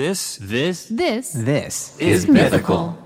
This, this, This This is mythical.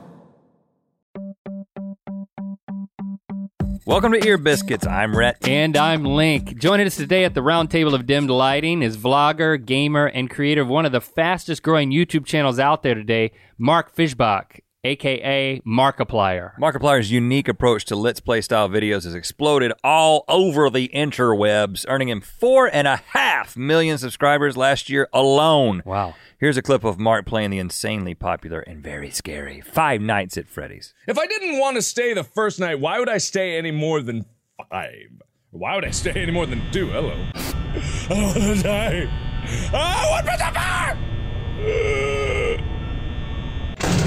Welcome to Ear Biscuits. I'm Rhett. And I'm Link. Joining us today at the round table of dimmed lighting is vlogger, gamer, and creator of one of the fastest growing YouTube channels out there today, Mark Fischbach, aka Markiplier. Markiplier's unique approach to Let's Play style videos has exploded all over the interwebs, earning him four and a half million subscribers last year alone. Wow. Here's a clip of Mark playing the insanely popular and very scary Five Nights at Freddy's. If I didn't want to stay the first night, why would I stay any more than five? Why would I stay any more than two? Hello. I don't want to die. What was the fire?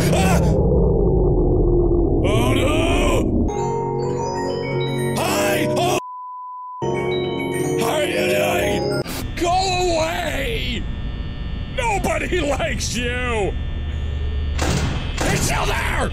Ah! Nobody likes you! He's still there!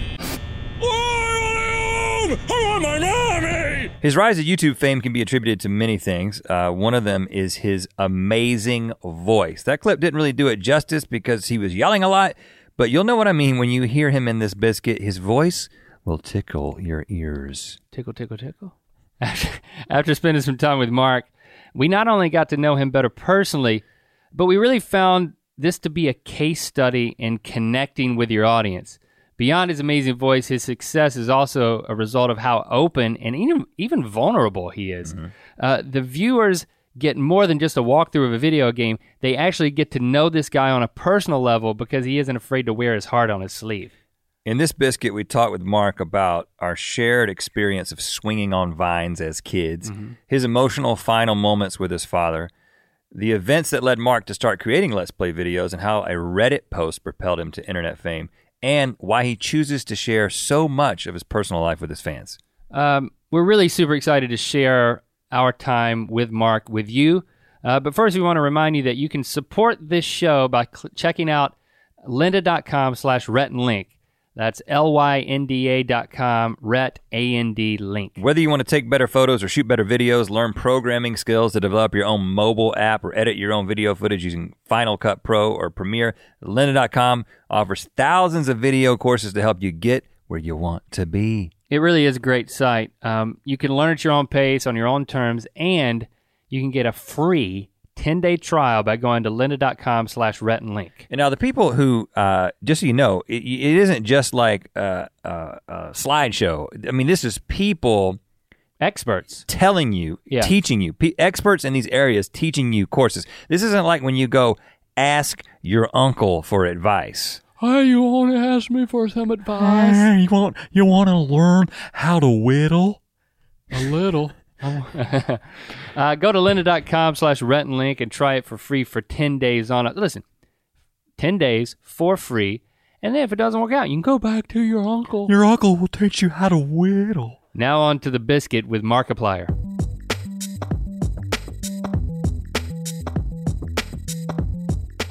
I want my mommy! His rise to YouTube fame can be attributed to many things. Uh, one of them is his amazing voice. That clip didn't really do it justice because he was yelling a lot, but you'll know what I mean when you hear him in this biscuit. His voice will tickle your ears. Tickle, tickle, tickle. After, after spending some time with Mark, we not only got to know him better personally, but we really found this to be a case study in connecting with your audience. Beyond his amazing voice, his success is also a result of how open and even, even vulnerable he is. Uh, the viewers get more than just a walkthrough of a video game, they actually get to know this guy on a personal level because he isn't afraid to wear his heart on his sleeve. In this biscuit, we talked with Mark about our shared experience of swinging on vines as kids, his emotional final moments with his father, the events that led Mark to start creating Let's Play videos, and how a Reddit post propelled him to internet fame, and why he chooses to share so much of his personal life with his fans. Um, we're really super excited to share our time with Mark with you. Uh, but first, we want to remind you that you can support this show by cl- checking out lynda.com slash Rhett and Link. That's L-Y-N-D-A dot com, Rhett, A-N-D, Link. Whether you want to take better photos or shoot better videos, learn programming skills to develop your own mobile app or edit your own video footage using Final Cut Pro or Premiere, lynda.com offers thousands of video courses to help you get where you want to be. It really is a great site. Um, you can learn at your own pace, on your own terms, and you can get a free 10-day trial by going to lynda.com slash Rhett and Link. And now the people who, uh, just so you know, it, it isn't just like a, a, a slideshow. I mean, this is people Experts. telling you, Yeah. teaching you, P- experts in these areas teaching you courses. This isn't like when you go ask your uncle for advice. Hey, you want to ask me for some advice? you want you want to learn how to whittle? A little. uh, go to lynda.com slash Rhett and link and try it for free for 10 days on it. Listen, 10 days for free. And then if it doesn't work out, you can go back to your uncle. Your uncle will teach you how to whittle. now on to the biscuit with Markiplier.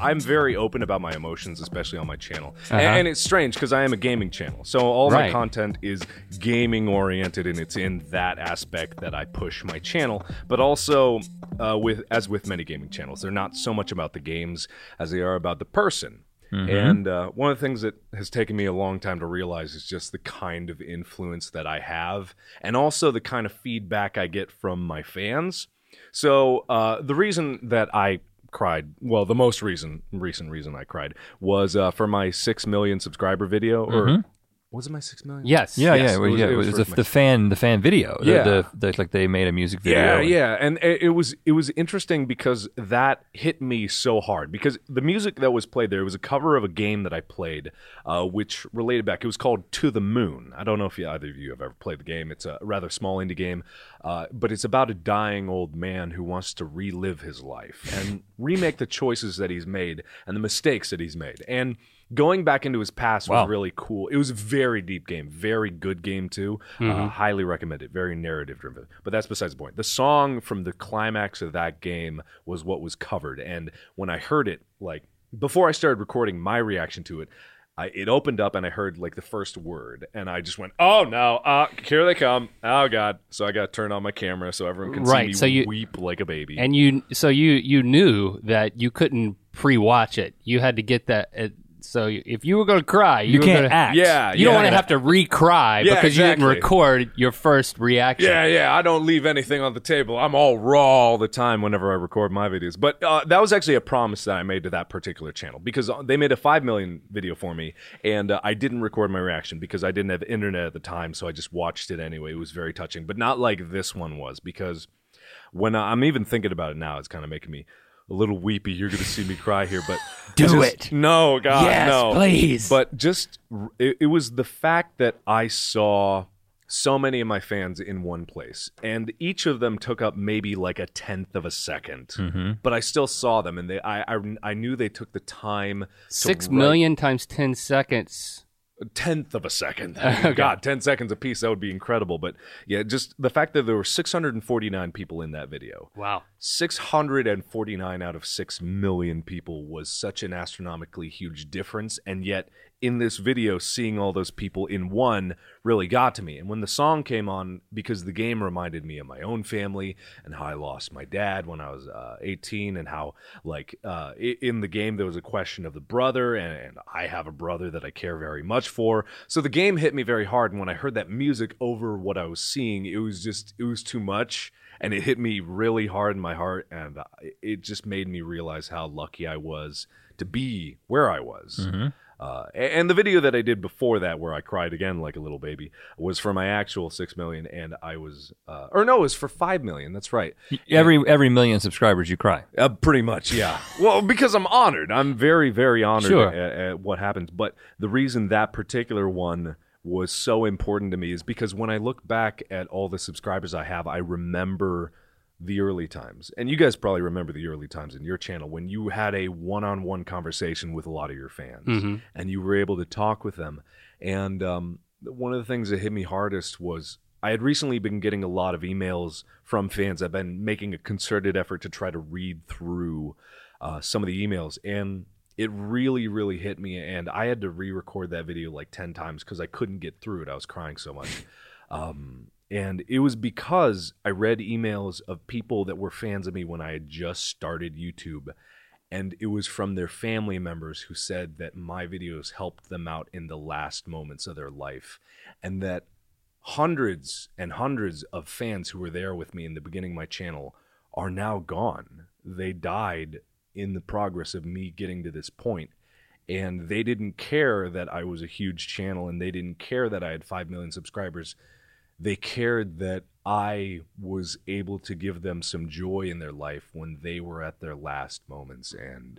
I'm very open about my emotions, especially on my channel. Uh-huh. And, and it's strange because I am a gaming channel. So all my content is gaming oriented and it's in that aspect that I push my channel. But also uh, with as with many gaming channels, they're not so much about the games as they are about the person. And uh, one of the things that has taken me a long time to realize is just the kind of influence that I have, and also the kind of feedback I get from my fans. So uh, the reason that I cried, well, the most reason recent reason I cried was uh, for my six million subscriber video, or was it my six million? Yes. Yeah, Yes, yeah, it was- yeah. it It was was, the, my- the fan, the fan video. The- Yeah. the, the, like they made a music video. Yeah, and- yeah, and it, it was it was interesting because that hit me so hard because the music that was played there was a cover of a game that I played, uh, which related back. It was called To the Moon. I don't know if you, either of you have ever played the game. It's a rather small indie game, uh, but it's about a dying old man who wants to relive his life and remake the choices that he's made and the mistakes that he's made and. Going back into his past was really cool. It was a very deep game, very good game too. Uh, highly recommend it. Very narrative driven. But that's besides the point. The song from the climax of that game was what was covered, and when I heard it, like before I started recording my reaction to it, I, it opened up and I heard like the first word, and I just went, "Oh no! Uh, here they come! Oh god!" So I got to turn on my camera so everyone can Right, see me so you- weep like a baby. And you, so you, you knew that you couldn't pre-watch it. You had to get that. It, so if you were going to cry, you, You can't gonna, act. Yeah, You don't yeah. want to have to re-cry Yeah, because you didn't record your first reaction. Yeah, yeah. I don't leave anything on the table. I'm all raw all the time whenever I record my videos. But uh, that was actually a promise that I made to that particular channel because uh, they made a five million video for me, and uh, I didn't record my reaction because I didn't have internet at the time, so I just watched it anyway. It was very touching, but not like this one was because when I'm even thinking about it now, it's kind of making me a little weepy. You're going to see me cry here, but Do just- it. No, God, Yes, no, please. But just it, it was the fact that I saw so many of my fans in one place, and each of them took up maybe like a tenth of a 2nd mm-hmm. But I still saw them, and they I I, I knew they took the time. Six to write- times ten seconds. A tenth of a second. God, 10 seconds a piece, that would be incredible. But yeah, just the fact that there were 649 people in that video. Wow. 649 out of 6 million people was such an astronomically huge difference. And yet, in this video, seeing all those people in one really got to me. And when the song came on, because the game reminded me of my own family and how I lost my dad when I was uh, 18, and how, like, uh, in the game, there was a question of the brother, and, and I have a brother that I care very much for. So the game hit me very hard. And when I heard that music over what I was seeing, it was just, it was too much and it hit me really hard in my heart and uh, it just made me realize how lucky i was to be where i was uh, and the video that i did before that where i cried again like a little baby was for my actual six million and i was uh, or no it was for five million that's right Every every million subscribers, you cry. uh, pretty much, yeah. well, because I'm honored. I'm very, very honored Sure. at, at what happens. But the reason that particular one was so important to me is because when I look back at all the subscribers I have, I remember the early times. And you guys probably remember the early times in your channel when you had a one on one conversation with a lot of your fans and you were able to talk with them. And um, one of the things that hit me hardest was I had recently been getting a lot of emails from fans. I've been making a concerted effort to try to read through uh, some of the emails, and it really, really hit me. And I had to re-record that video like ten times because I couldn't get through it. I was crying so much. Um, and it was because I read emails of people that were fans of me when I had just started YouTube. And it was from their family members who said that my videos helped them out in the last moments of their life. And that hundreds and hundreds of fans who were there with me in the beginning of my channel are now gone. They died in the progress of me getting to this point. And they didn't care that I was a huge channel and they didn't care that I had 5 million subscribers. They cared that I was able to give them some joy in their life when they were at their last moments. And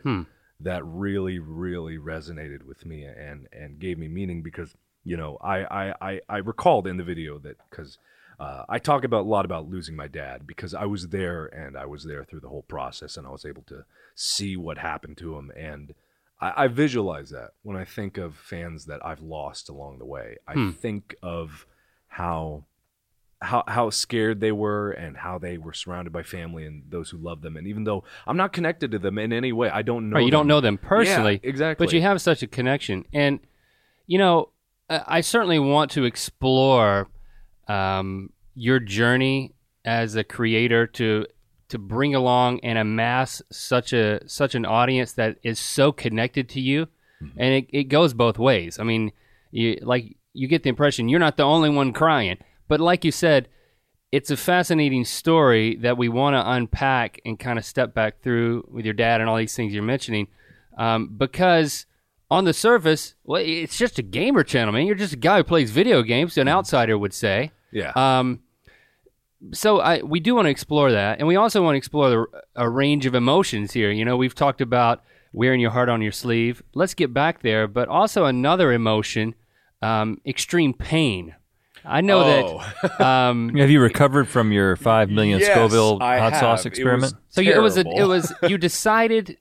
that really, really resonated with me and, and gave me meaning because, you know, I, I, I, I recalled in the video that because uh, I talk about a lot about losing my dad because I was there and I was there through the whole process and I was able to see what happened to him. And I, I visualize that when I think of fans that I've lost along the way. I think of how how how scared they were and how they were surrounded by family and those who love them. And even though I'm not connected to them in any way, I don't know. Right, you don't know them personally, Yeah, exactly. but you have such a connection. And you know, I I certainly want to explore um, your journey as a creator to to bring along and amass such a such an audience that is so connected to you, Mm-hmm. and it, it goes both ways. I mean, you like you get the impression you're not the only one crying, but like you said, it's a fascinating story that we want to unpack and kind of step back through with your dad and all these things you're mentioning, um, because on the surface, well, it's just a gamer channel, man. You're just a guy who plays video games. An outsider would say. Yeah. Um, so I we do want to explore that, and we also want to explore the, a range of emotions here. You know, we've talked about wearing your heart on your sleeve. Let's get back there, but also another emotion, um, extreme pain. I know Oh. that. Um, Have you recovered from your five million Yes, Scoville I hot have. sauce It experiment? was so you, it was a, it was you decided.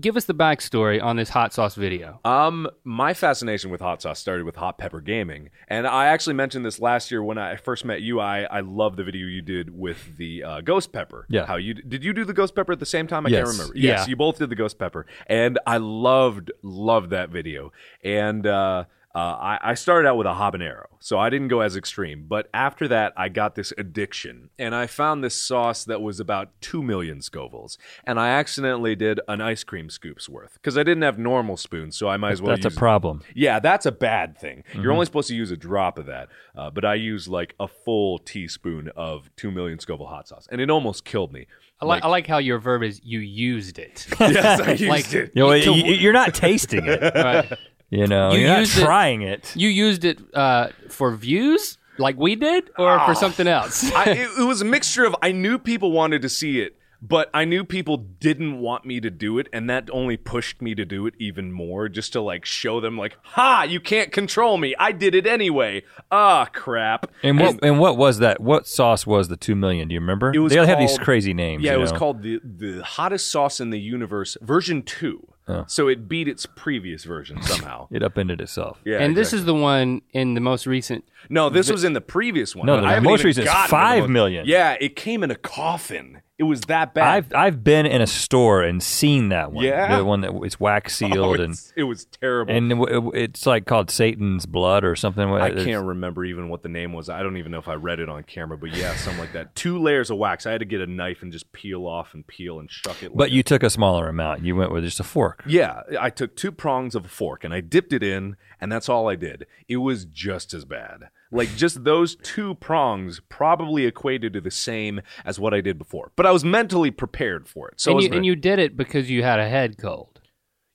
Give us the backstory on this hot sauce video. Um, my fascination with hot sauce started with Hot Pepper Gaming, and I actually mentioned this last year when I first met you. I I love the video you did with the uh, ghost pepper. Yeah. How you did you do the ghost pepper at the same time? I Yes. can't remember. Yes, Yeah. you both did the ghost pepper, and I loved loved that video. And uh, uh, I, I started out with a habanero, so I didn't go as extreme. But after that, I got this addiction, and I found this sauce that was about two million Scovilles, and I accidentally did an ice cream scoop's worth because I didn't have normal spoons, so I might as well. That's a use problem. yeah, that's a bad thing. You're Mm-hmm. only supposed to use a drop of that, uh, but I used like a full teaspoon of two million Scoville hot sauce, and it almost killed me. I like, I like how your verb is you used it. yes, I used Like- it. You know, to, you're not tasting it. Right. You know, You you are not used it- trying it. You used it uh, for views, like we did, or for something else. I, it, it was a mixture of I knew people wanted to see it, but I knew people didn't want me to do it, and that only pushed me to do it even more, just to like show them, like, "Ha! You can't control me. I did it anyway." Ah, crap. And what and what was that? What sauce was the two million? Do you remember? It was they all have these called- crazy names. Yeah, you it was know? called the the hottest sauce in the universe, version two. So it beat its previous version somehow. It upended itself. Yeah, and this is the one in the most recent. no, this was in the previous one. No, the I haven't most even recent is gotten to the five most- million. Yeah, it came in a coffin. It was that bad. I've I've been in a store and seen that one. Yeah? the one that is wax Oh, sealed and it was terrible. and it, it's like called Satan's blood or something. Like that. I It's- can't remember even what the name was. I don't even know if I read it on camera, but yeah, something like that. Two layers of wax. I had to get a knife and just peel off and peel and shuck it. But you took a smaller amount. You went with just a fork. Yeah, I took two prongs of a fork and I dipped it in, and that's all I did. It was just as bad. Like, just those two prongs probably equated to the same as what I did before. But I was mentally prepared for it. So and, you, and you did it because you had a head cold,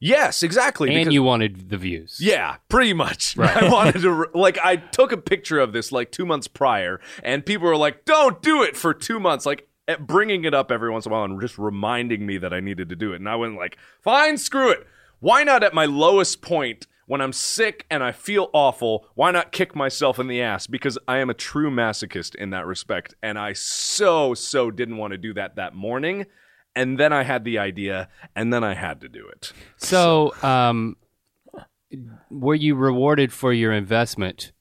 yes, exactly. and because- you wanted the views. Yeah, pretty much. I wanted to, like, I took a picture of this like two months prior, and people were like, don't do it for two months. Like, eh, bringing it up every once in a while and just reminding me that I needed to do it. And I went, like, fine, screw it. Why not at my lowest point when I'm sick and I feel awful? Why not kick myself in the ass? Because I am a true masochist in that respect. And I so, so didn't want to do that that morning. And then I had the idea, and then I had to do it. So, um, were you rewarded for your investment?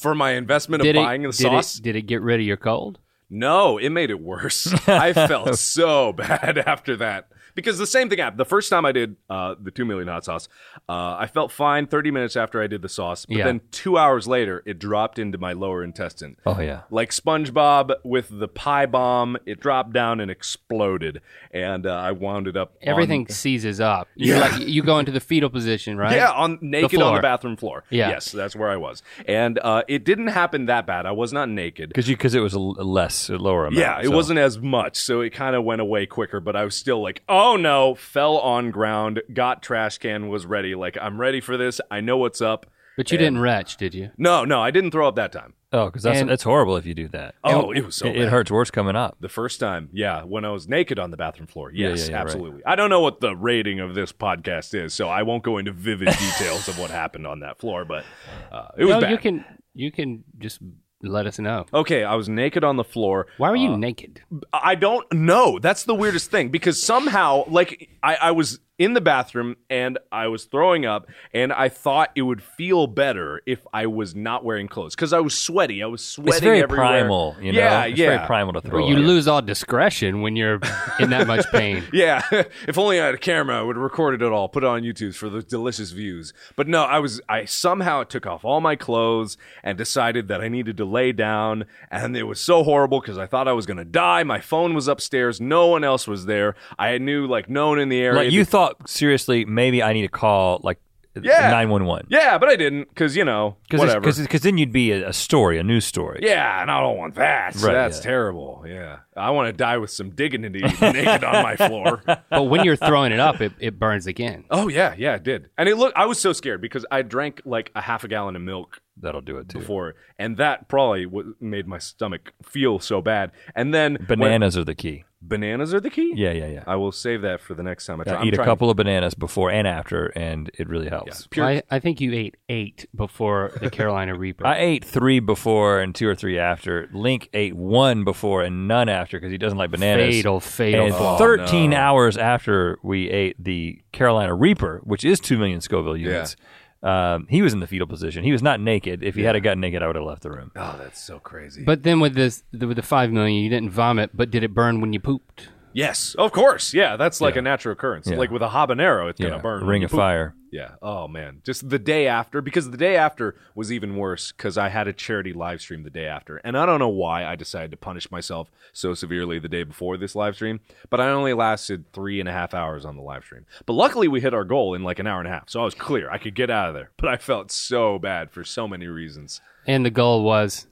For my investment of Did buying the did sauce? It, did it get rid of your cold? No, it made it worse. I felt so bad after that because the same thing happened. The first time I did uh, the two million hot sauce, uh, I felt fine 30 minutes after I did the sauce, but Yeah. then two hours later, it dropped into my lower intestine. Oh yeah. Like SpongeBob with the pie bomb, it dropped down and exploded, and uh, I wound it up. Everything seizes up. You Yeah. like you go into the fetal position, right? Yeah, on naked on the bathroom floor. Yeah. Yes, that's where I was, and uh, it didn't happen that bad. I was not naked. Because you because it was a less a lower amount. Yeah, it so- wasn't as much, so it kind of went away quicker. But I was still like, "Oh no!" Fell on ground, got trash can, was ready. Like I'm ready for this. I know what's up. But you didn't retch, did you? No, no, I didn't throw up that time. Oh, because that's And- that's horrible if you do that. Oh, it was so it, bad. it hurts worse coming up. The first time, yeah, when I was naked on the bathroom floor. Yes, yeah, yeah, right. absolutely. I don't know what the rating of this podcast is, so I won't go into vivid details of what happened on that floor. But uh, it was no, bad. you can you can just let us know. Okay, I was naked on the floor. Why were Uh, you naked? I don't know. That's the weirdest thing because somehow, like, I, I was in the bathroom and I was throwing up, and I thought it would feel better if I was not wearing clothes because I was sweaty. I was sweating. It's very everywhere. primal, you know. Yeah, it's yeah. very primal to throw. you up. lose all discretion when you're in that much pain. Yeah, if only I had a camera, I would have recorded it all, put it on YouTube for the delicious views. But no, I was I somehow took off all my clothes and decided that I needed to lay down, and it was so horrible because I thought I was gonna die. My phone was upstairs, no one else was there. I knew like no one in the area. Like you thought seriously, maybe I need to call like Yeah. nine one one. yeah, but I didn't because you know whatever. Because then you'd be a, a story, a news story. yeah, and I don't want that. Right, That's yeah. terrible. Yeah, I want to die with some dignity, naked on my floor. But when you're throwing it up, it, it burns again. Oh yeah, yeah, it did. And it looked. I was so scared because I drank like a half a gallon of milk That'll do it too. before, and that probably w- made my stomach feel so bad. And then when- Bananas are the key. Bananas are the key. Yeah, yeah, yeah. I will save that for the next time I try. Yeah, I'm eat a trying- couple of bananas before and after, and it really helps. Pure, I, I think you ate eight before the Carolina Reaper. I ate three before and two or three after. Link ate one before and none after because he doesn't like bananas. fatal, fatal And flaw. 13 no. hours after we ate the Carolina Reaper, which is 2 million Scoville units, um, he was in the fetal position. He was not naked. If he had gotten naked, I would have left the room. oh, that's so crazy. But then with this, the, with the five million, you didn't vomit, but did it burn when you pooped? yes, of course. Yeah, that's like Yeah. a natural occurrence. Yeah. Like with a habanero, it's Yeah, gonna burn. Ring when you of poop. Fire. Yeah. Oh man, just the day after because the day after was even worse because I had a charity live stream the day after, and I don't know why I decided to punish myself so severely the day before this live stream, but I only lasted three and a half hours on the live stream. But luckily, we hit our goal in like an hour and a half, so I was clear. I could get out of there, but I felt so bad for so many reasons. And the goal was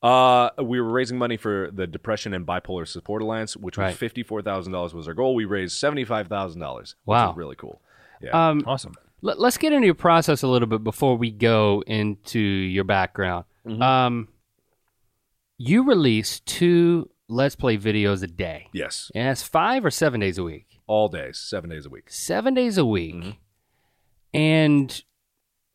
Uh, we were raising money for the Depression and Bipolar Support Alliance, which was Right. fifty four thousand dollars was our goal. We raised seventy five thousand dollars. Wow. which is really cool. Yeah. um, Awesome. Let, us get into your process a little bit before we go into your background. Um, you release two Let's Play videos a day. yes, And that's five or seven days a week? all days, seven days a week. Seven days a week. And,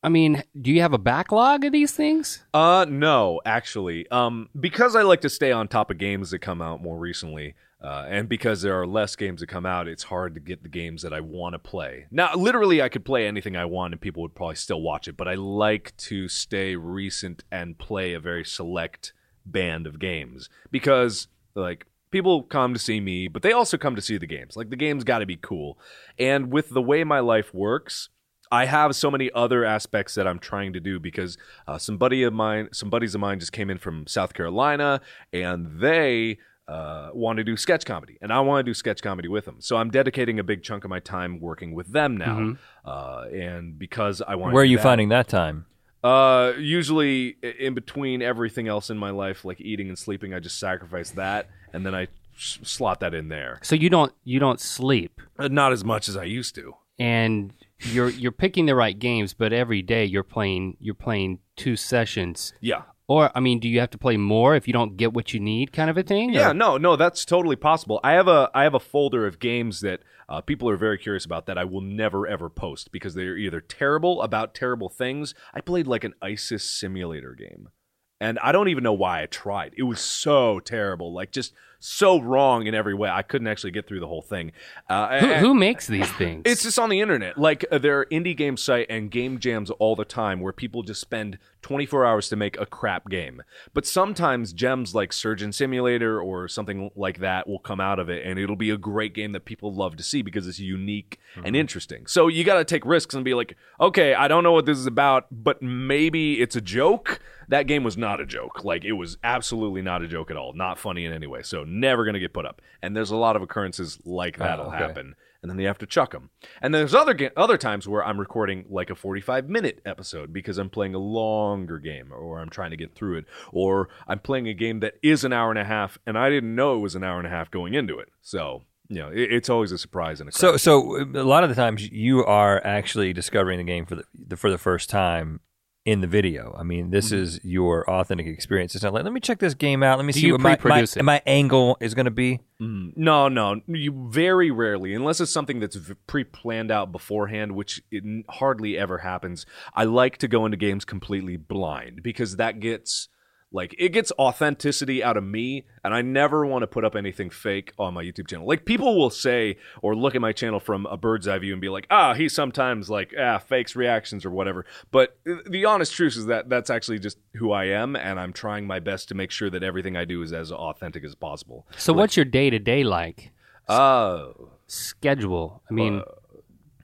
I mean, do you have a backlog of these things? Uh, no, actually, um, because I like to stay on top of games that come out more recently, uh, and because there are less games that come out, it's hard to get the games that I want to play. Now, literally, I could play anything I want, and people would probably still watch it. But I like to stay recent and play a very select band of games because, like. People come to see me, but they also come to see the games. Like the games got to be cool. And with the way my life works, I have so many other aspects that I'm trying to do because uh, some buddy of mine, some buddies of mine, just came in from South Carolina, and they uh, want to do sketch comedy, and I want to do sketch comedy with them. So I'm dedicating a big chunk of my time working with them now, uh, and because I want. Where are you finding that time? Uh, usually in between everything else in my life, like eating and sleeping, I just sacrifice that, and then I s- slot that in there. So you don't you don't sleep, Uh, Not as much as I used to. And you're you're picking the right games, but every day you're playing you're playing two sessions. Yeah. Or I mean, do you have to play more if you don't get what you need, kind of a thing? Yeah, Or- no, no, that's totally possible. I have a I have a folder of games that uh, people are very curious about that I will never ever post because they're either terrible about terrible things. I played like an ISIS simulator game, and I don't even know why I tried. It was so terrible, like just so wrong in every way. I couldn't actually get through the whole thing. Uh, Who, and- who makes these things? it's just on the internet. Like uh, there are indie game site and game jams all the time where people just spend 24 hours to make a crap game. But sometimes gems like Surgeon Simulator or something like that will come out of it and it'll be a great game that people love to see because it's unique and mm-hmm. interesting. So you got to take risks and be like, "Okay, I don't know what this is about, but maybe it's a joke." That game was not a joke. Like it was absolutely not a joke at all. Not funny in any way. So never going to get put up. And there's a lot of occurrences like ah, that'll okay. happen and then you have to chuck them. And there's other ga- other times where I'm recording like a 45 minute episode because I'm playing a longer game or I'm trying to get through it or I'm playing a game that is an hour and a half and I didn't know it was an hour and a half going into it. So, you know, it, it's always a surprise and a So, so uh, a lot of the times you are actually discovering the game for the, the for the first time in the video. I mean, this is your authentic experience. It's not like let me check this game out. Let me Do see you what my, my, pre-produce it? my angle is going to be. Mm, no, no, you very rarely, unless it's something that's v- pre-planned out beforehand, which it n- hardly ever happens. I like to go into games completely blind because that gets like it gets authenticity out of me, and I never want to put up anything fake on my YouTube channel. Like people will say or look at my channel from a bird's eye view and be like, "Ah, he sometimes like ah fakes reactions or whatever." But uh, the honest truth is that that's actually just who I am, and I'm trying my best to make sure that everything I do is as authentic as possible. so what's your day to day like? Oh. Schedule. I mean,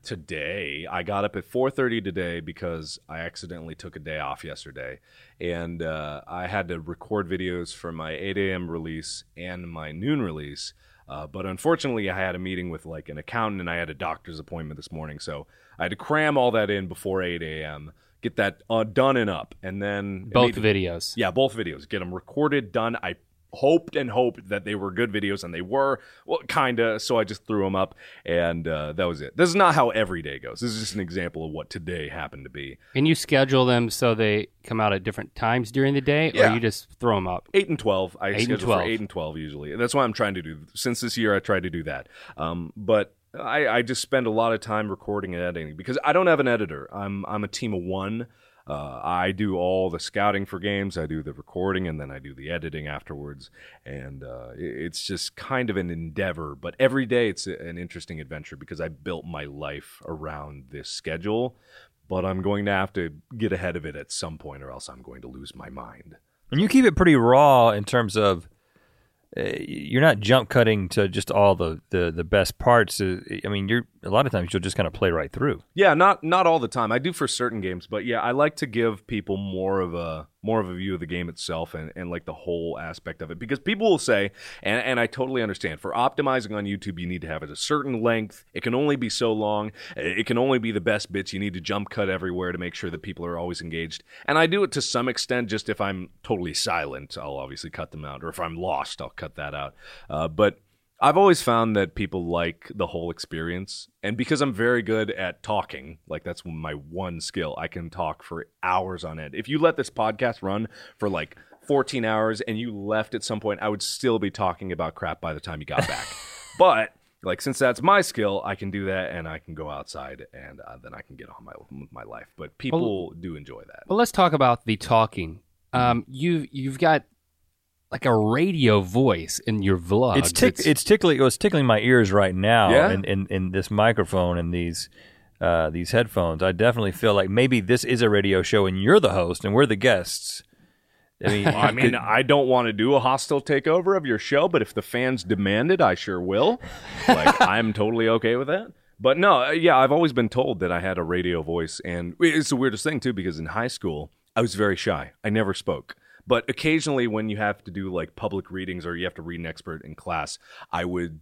today i got up at 4.30 today because i accidentally took a day off yesterday and uh, i had to record videos for my 8 a.m release and my noon release uh, but unfortunately i had a meeting with like an accountant and i had a doctor's appointment this morning so i had to cram all that in before 8 a.m get that uh, done and up and then both videos. yeah, both videos. Get them recorded, done. I hoped and hoped that they were good videos, and they were. Well, kinda. So I just threw them up, and uh, that was it. This is not how every day goes. This is just an example of what today happened to be. And you schedule them so they come out at different times during the day, Yeah. or you just throw them up? Eight and twelve. I Eight and 12. for eight and twelve usually. And That's what I'm trying to do. Since this year, I tried to do that. Um, but I, I just spend a lot of time recording and editing because I don't have an editor. I'm I'm a team of one. Uh, I do all the scouting for games. I do the recording, and then I do the editing afterwards. And uh, it's just kind of an endeavor. But every day, it's an interesting adventure because I built my life around this schedule. But I'm going to have to get ahead of it at some point, or else I'm going to lose my mind. And you keep it pretty raw in terms of uh, you're not jump cutting to just all the, the, the best parts. I mean, you're a lot of times you'll just kind of play right through. Yeah, not not all the time. I do for certain games, but yeah, I like to give people more of a more of a view of the game itself and, and like the whole aspect of it. Because people will say, and, and I totally understand, for optimizing on YouTube, you need to have it a certain length. It can only be so long. It can only be the best bits. You need to jump cut everywhere to make sure that people are always engaged. And I do it to some extent. Just if I'm totally silent, I'll obviously cut them out, or if I'm lost, I'll cut that out. Uh, but I've always found that people like the whole experience. And because I'm very good at talking, like that's my one skill, I can talk for hours on end. If you let this podcast run for like 14 hours and you left at some point, I would still be talking about crap by the time you got back. but like since that's my skill, I can do that and I can go outside and uh, then I can get on my my life. But people well, do enjoy that. Well, let's talk about the talking. Um, you you've got like a radio voice in your vlog. It's, tick, it's, it's tickling. It was tickling my ears right now. Yeah? in, in, in this microphone and these uh, these headphones. I definitely feel like maybe this is a radio show and you're the host and we're the guests. I mean, I mean, could, I don't want to do a hostile takeover of your show, but if the fans demand it, I sure will. Like, I'm totally okay with that. But no, uh, yeah, I've always been told that I had a radio voice, and it's the weirdest thing too because in high school I was very shy. I never spoke. But occasionally, when you have to do like public readings or you have to read an expert in class, I would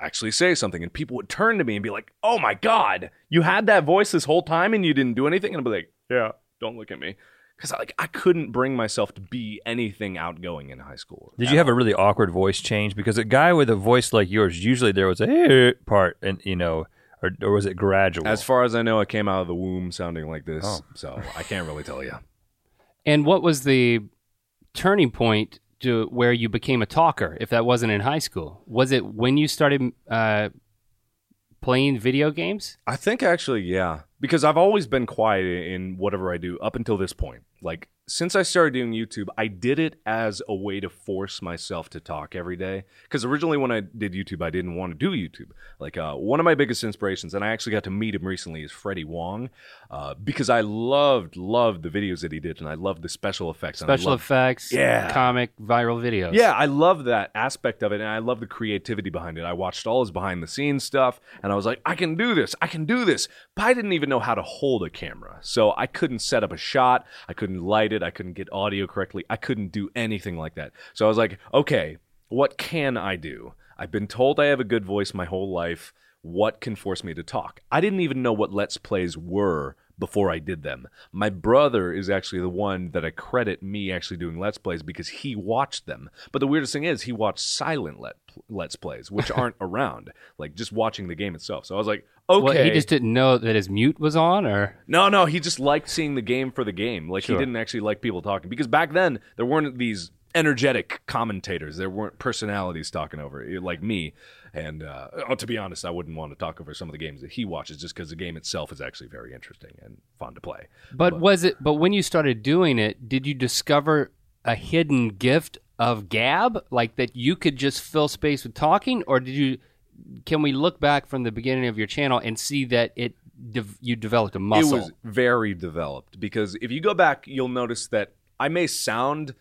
actually say something and people would turn to me and be like, "Oh my god, you had that voice this whole time and you didn't do anything?" And I'd be like, "Yeah, don't look at me." Cuz like I couldn't bring myself to be anything outgoing in high school. Did you have a really awkward voice change because a guy with a voice like yours usually there was a hey part and you know or, or was it gradual? As far as I know, it came out of the womb sounding like this, oh. so I can't really tell you. And what was the turning point to where you became a talker? If that wasn't in high school, was it when you started uh, playing video games? I think actually, yeah, because I've always been quiet in whatever I do up until this point. Like since I started doing YouTube, I did it as a way to force myself to talk every day. Because originally, when I did YouTube, I didn't want to do YouTube. Like uh, one of my biggest inspirations, and I actually got to meet him recently, is Freddie Wong, uh, because I loved loved the videos that he did, and I loved the special effects. On the special loved, effects, yeah, comic viral videos. Yeah, I love that aspect of it, and I love the creativity behind it. I watched all his behind the scenes stuff, and I was like, I can do this, I can do this. But I didn't even know how to hold a camera, so I couldn't set up a shot, I couldn't light it it. I couldn't get audio correctly. I couldn't do anything like that. So I was like, okay, what can I do? I've been told I have a good voice my whole life. What can force me to talk? I didn't even know what Let's Plays were before I did them. My brother is actually the one that I credit me actually doing Let's Plays because he watched them. But the weirdest thing is, he watched silent let, Let's Plays, which aren't around, like just watching the game itself. So I was like, okay. Well, he just didn't know that his mute was on, or no, no, he just liked seeing the game for the game. Like sure. he didn't actually like people talking because back then there weren't these energetic commentators. There weren't personalities talking over it, like me. And uh, oh, to be honest, I wouldn't want to talk over some of the games that he watches just because the game itself is actually very interesting and fun to play. But, but was it? But when you started doing it, did you discover a hidden gift of Gab, like that you could just fill space with talking, or did you? Can we look back from the beginning of your channel and see that it de- you developed a muscle? It was very developed because if you go back, you'll notice that I may sound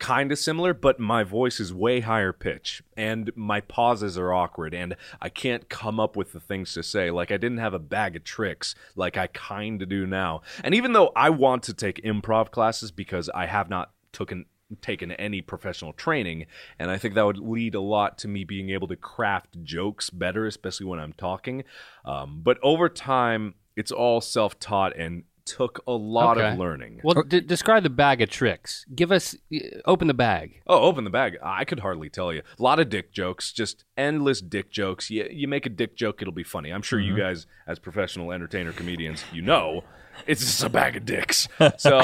kind of similar, but my voice is way higher pitch and my pauses are awkward and I can't come up with the things to say. Like I didn't have a bag of tricks like I kind of do now. And even though I want to take improv classes because I have not taken taken any professional training and I think that would lead a lot to me being able to craft jokes better especially when I'm talking. Um, but over time it's all self-taught and took a lot okay. of learning. Well, d- describe the bag of tricks. Give us, open the bag. Oh, open the bag. I could hardly tell you. A lot of dick jokes, just endless dick jokes. You, you make a dick joke, it'll be funny. I'm sure mm-hmm. you guys, as professional entertainer comedians, you know it's just a bag of dicks. So,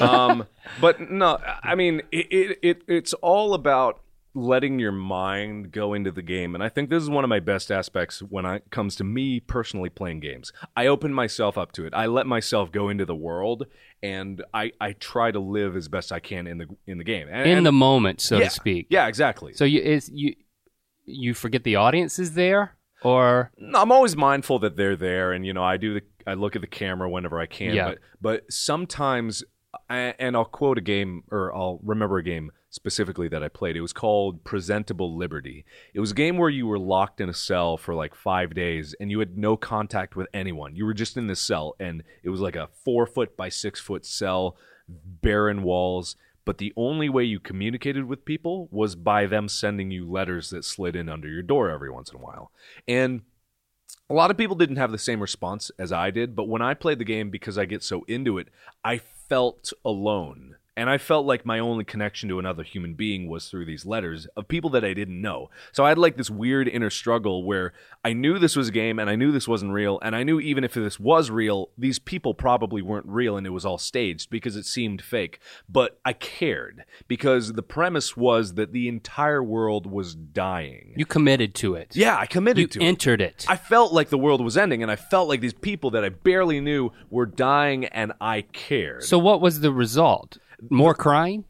um, but no, I mean, it, it, it it's all about letting your mind go into the game. And I think this is one of my best aspects when it comes to me personally playing games. I open myself up to it. I let myself go into the world and I, I try to live as best I can in the in the game. And, in the moment, so yeah, to speak. Yeah, exactly. So you is you you forget the audience is there or I'm always mindful that they're there and you know I do the I look at the camera whenever I can. Yeah. But but sometimes and I'll quote a game or I'll remember a game specifically that I played. It was called Presentable Liberty. It was a game where you were locked in a cell for like five days and you had no contact with anyone. You were just in this cell and it was like a four foot by six foot cell, barren walls. But the only way you communicated with people was by them sending you letters that slid in under your door every once in a while. And a lot of people didn't have the same response as I did, but when I played the game, because I get so into it, I felt alone. And I felt like my only connection to another human being was through these letters of people that I didn't know. So I had like this weird inner struggle where I knew this was a game and I knew this wasn't real. And I knew even if this was real, these people probably weren't real and it was all staged because it seemed fake. But I cared because the premise was that the entire world was dying. You committed to it. yeah, I committed You to it. entered it. I felt like the world was ending, and I felt like these people that I barely knew were dying, and I cared. so what was the result? More crying?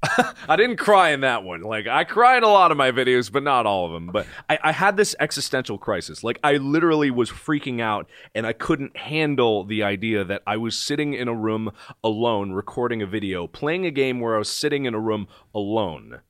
I didn't cry in that one. Like I cry in a lot of my videos, but not all of them. But I, I had this existential crisis. Like I literally was freaking out, and I couldn't handle the idea that I was sitting in a room alone, recording a video, playing a game where I was sitting in a room alone.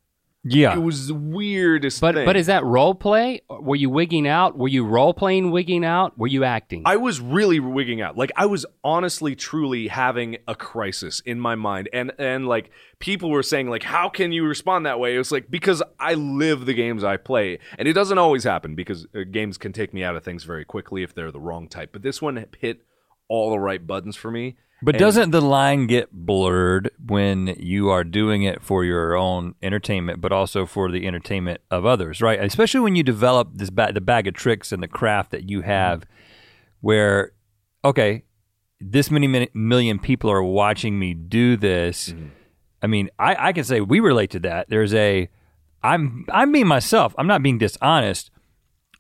Yeah. It was the weirdest But thing. but is that role play? Were you wigging out? Were you role playing wigging out? Were you acting? I was really wigging out. Like I was honestly truly having a crisis in my mind. And and like people were saying like how can you respond that way? It was like because I live the games I play. And it doesn't always happen because uh, games can take me out of things very quickly if they're the wrong type. But this one hit all the right buttons for me. But And- doesn't the line get blurred when you are doing it for your own entertainment, but also for the entertainment of others, right? Especially when you develop this ba- the bag of tricks and the craft that you have, where okay, this many min- million people are watching me do this. Mm-hmm. I mean, I, I can say we relate to that. There's a, I'm I'm being myself. I'm not being dishonest,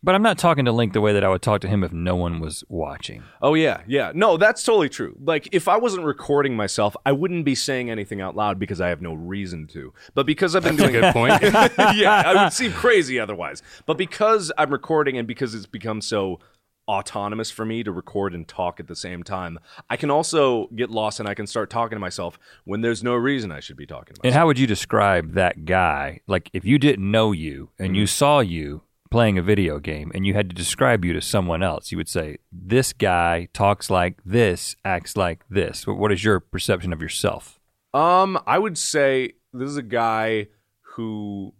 but I'm not talking to Link the way that I would talk to him if no one was watching. Oh yeah, yeah. No, that's totally true. Like if I wasn't recording myself, I wouldn't be saying anything out loud because I have no reason to. But because I've been doing Good point. yeah, I would seem crazy otherwise. But because I'm recording and because it's become so autonomous for me to record and talk at the same time, I can also get lost and I can start talking to myself when there's no reason I should be talking to And how would you describe that guy? Like, if you didn't know you and you mm-hmm. saw you playing a video game and you had to describe you to someone else, you would say, This guy talks like this, acts like this. What is your perception of yourself? Um, I would say this is a guy who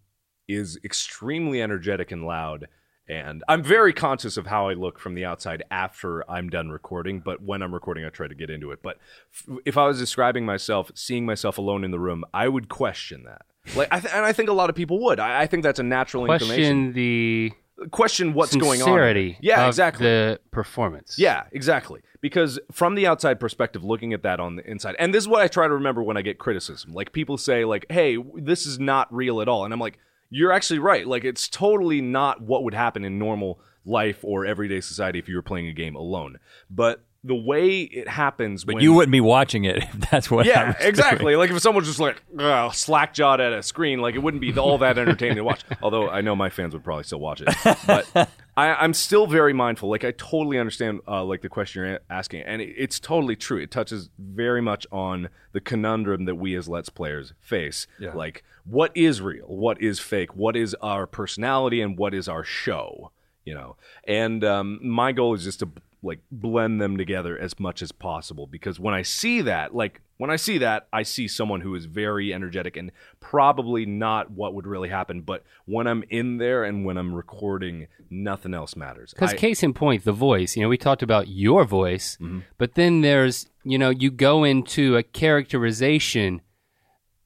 is extremely energetic and loud. And I'm very conscious of how I look from the outside after I'm done recording. But when I'm recording, I try to get into it. But f- if I was describing myself, seeing myself alone in the room, I would question that. Like, I th- and I think a lot of people would. I, I think that's a natural inclination. Question the Question what's going on. sincerity Yeah, exactly. the performance. Yeah, exactly. Because from the outside perspective, looking at that on the inside, and this is what I try to remember when I get criticism. Like people say, like, "Hey, this is not real at all," and I'm like, "You're actually right. Like, it's totally not what would happen in normal life or everyday society if you were playing a game alone." But the way it happens, But when, you wouldn't be watching it if that's what yeah, exactly. Like if someone's just like uh, slack jawed at a screen, like it wouldn't be all that entertaining to watch. Although I know my fans would probably still watch it, but I, I'm still very mindful. Like I totally understand, uh, like the question you're asking, and it, it's totally true. It touches very much on the conundrum that we as Let's Players face. Yeah. Like what is real, what is fake, what is our personality, and what is our show. You know, and um, my goal is just to like blend them together as much as possible because when I see that, like when I see that, I see someone who is very energetic and probably not what would really happen. But when I'm in there and when I'm recording, nothing else matters. Because case in point, the voice. You know, we talked about your voice, mm-hmm. but then there's, you know, you go into a characterization.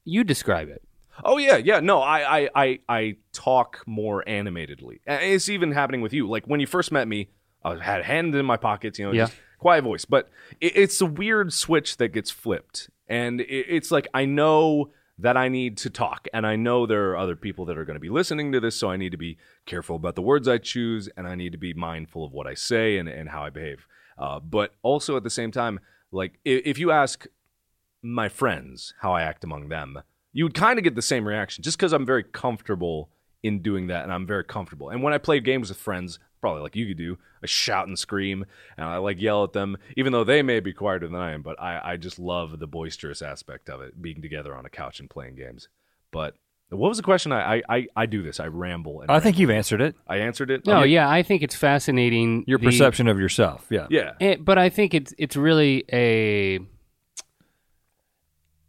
You describe it. Oh yeah, yeah. No, I, I, I, I talk more animatedly. It's even happening with you. Like when you first met me, I had a hand in my pockets, you know, Yeah. just quiet voice. But it, it's a weird switch that gets flipped, and it, it's like I know that I need to talk, and I know there are other people that are going to be listening to this, so I need to be careful about the words I choose, and I need to be mindful of what I say and, and how I behave. Uh, but also at the same time, like if, if you ask my friends how I act among them, you would kind of get the same reaction just because I'm very comfortable in doing that and I'm very comfortable. And when I play games with friends, probably like you could do, I shout and scream and I like yell at them, even though they may be quieter than I am, but I, I just love the boisterous aspect of it, being together on a couch and playing games. But What was the question? I I, I, I do this. I ramble. And I think you've answered it. I answered it. No, Okay. yeah, I think it's fascinating. Your the- perception of yourself. Yeah. Yeah. Eh, but I think it's it's really a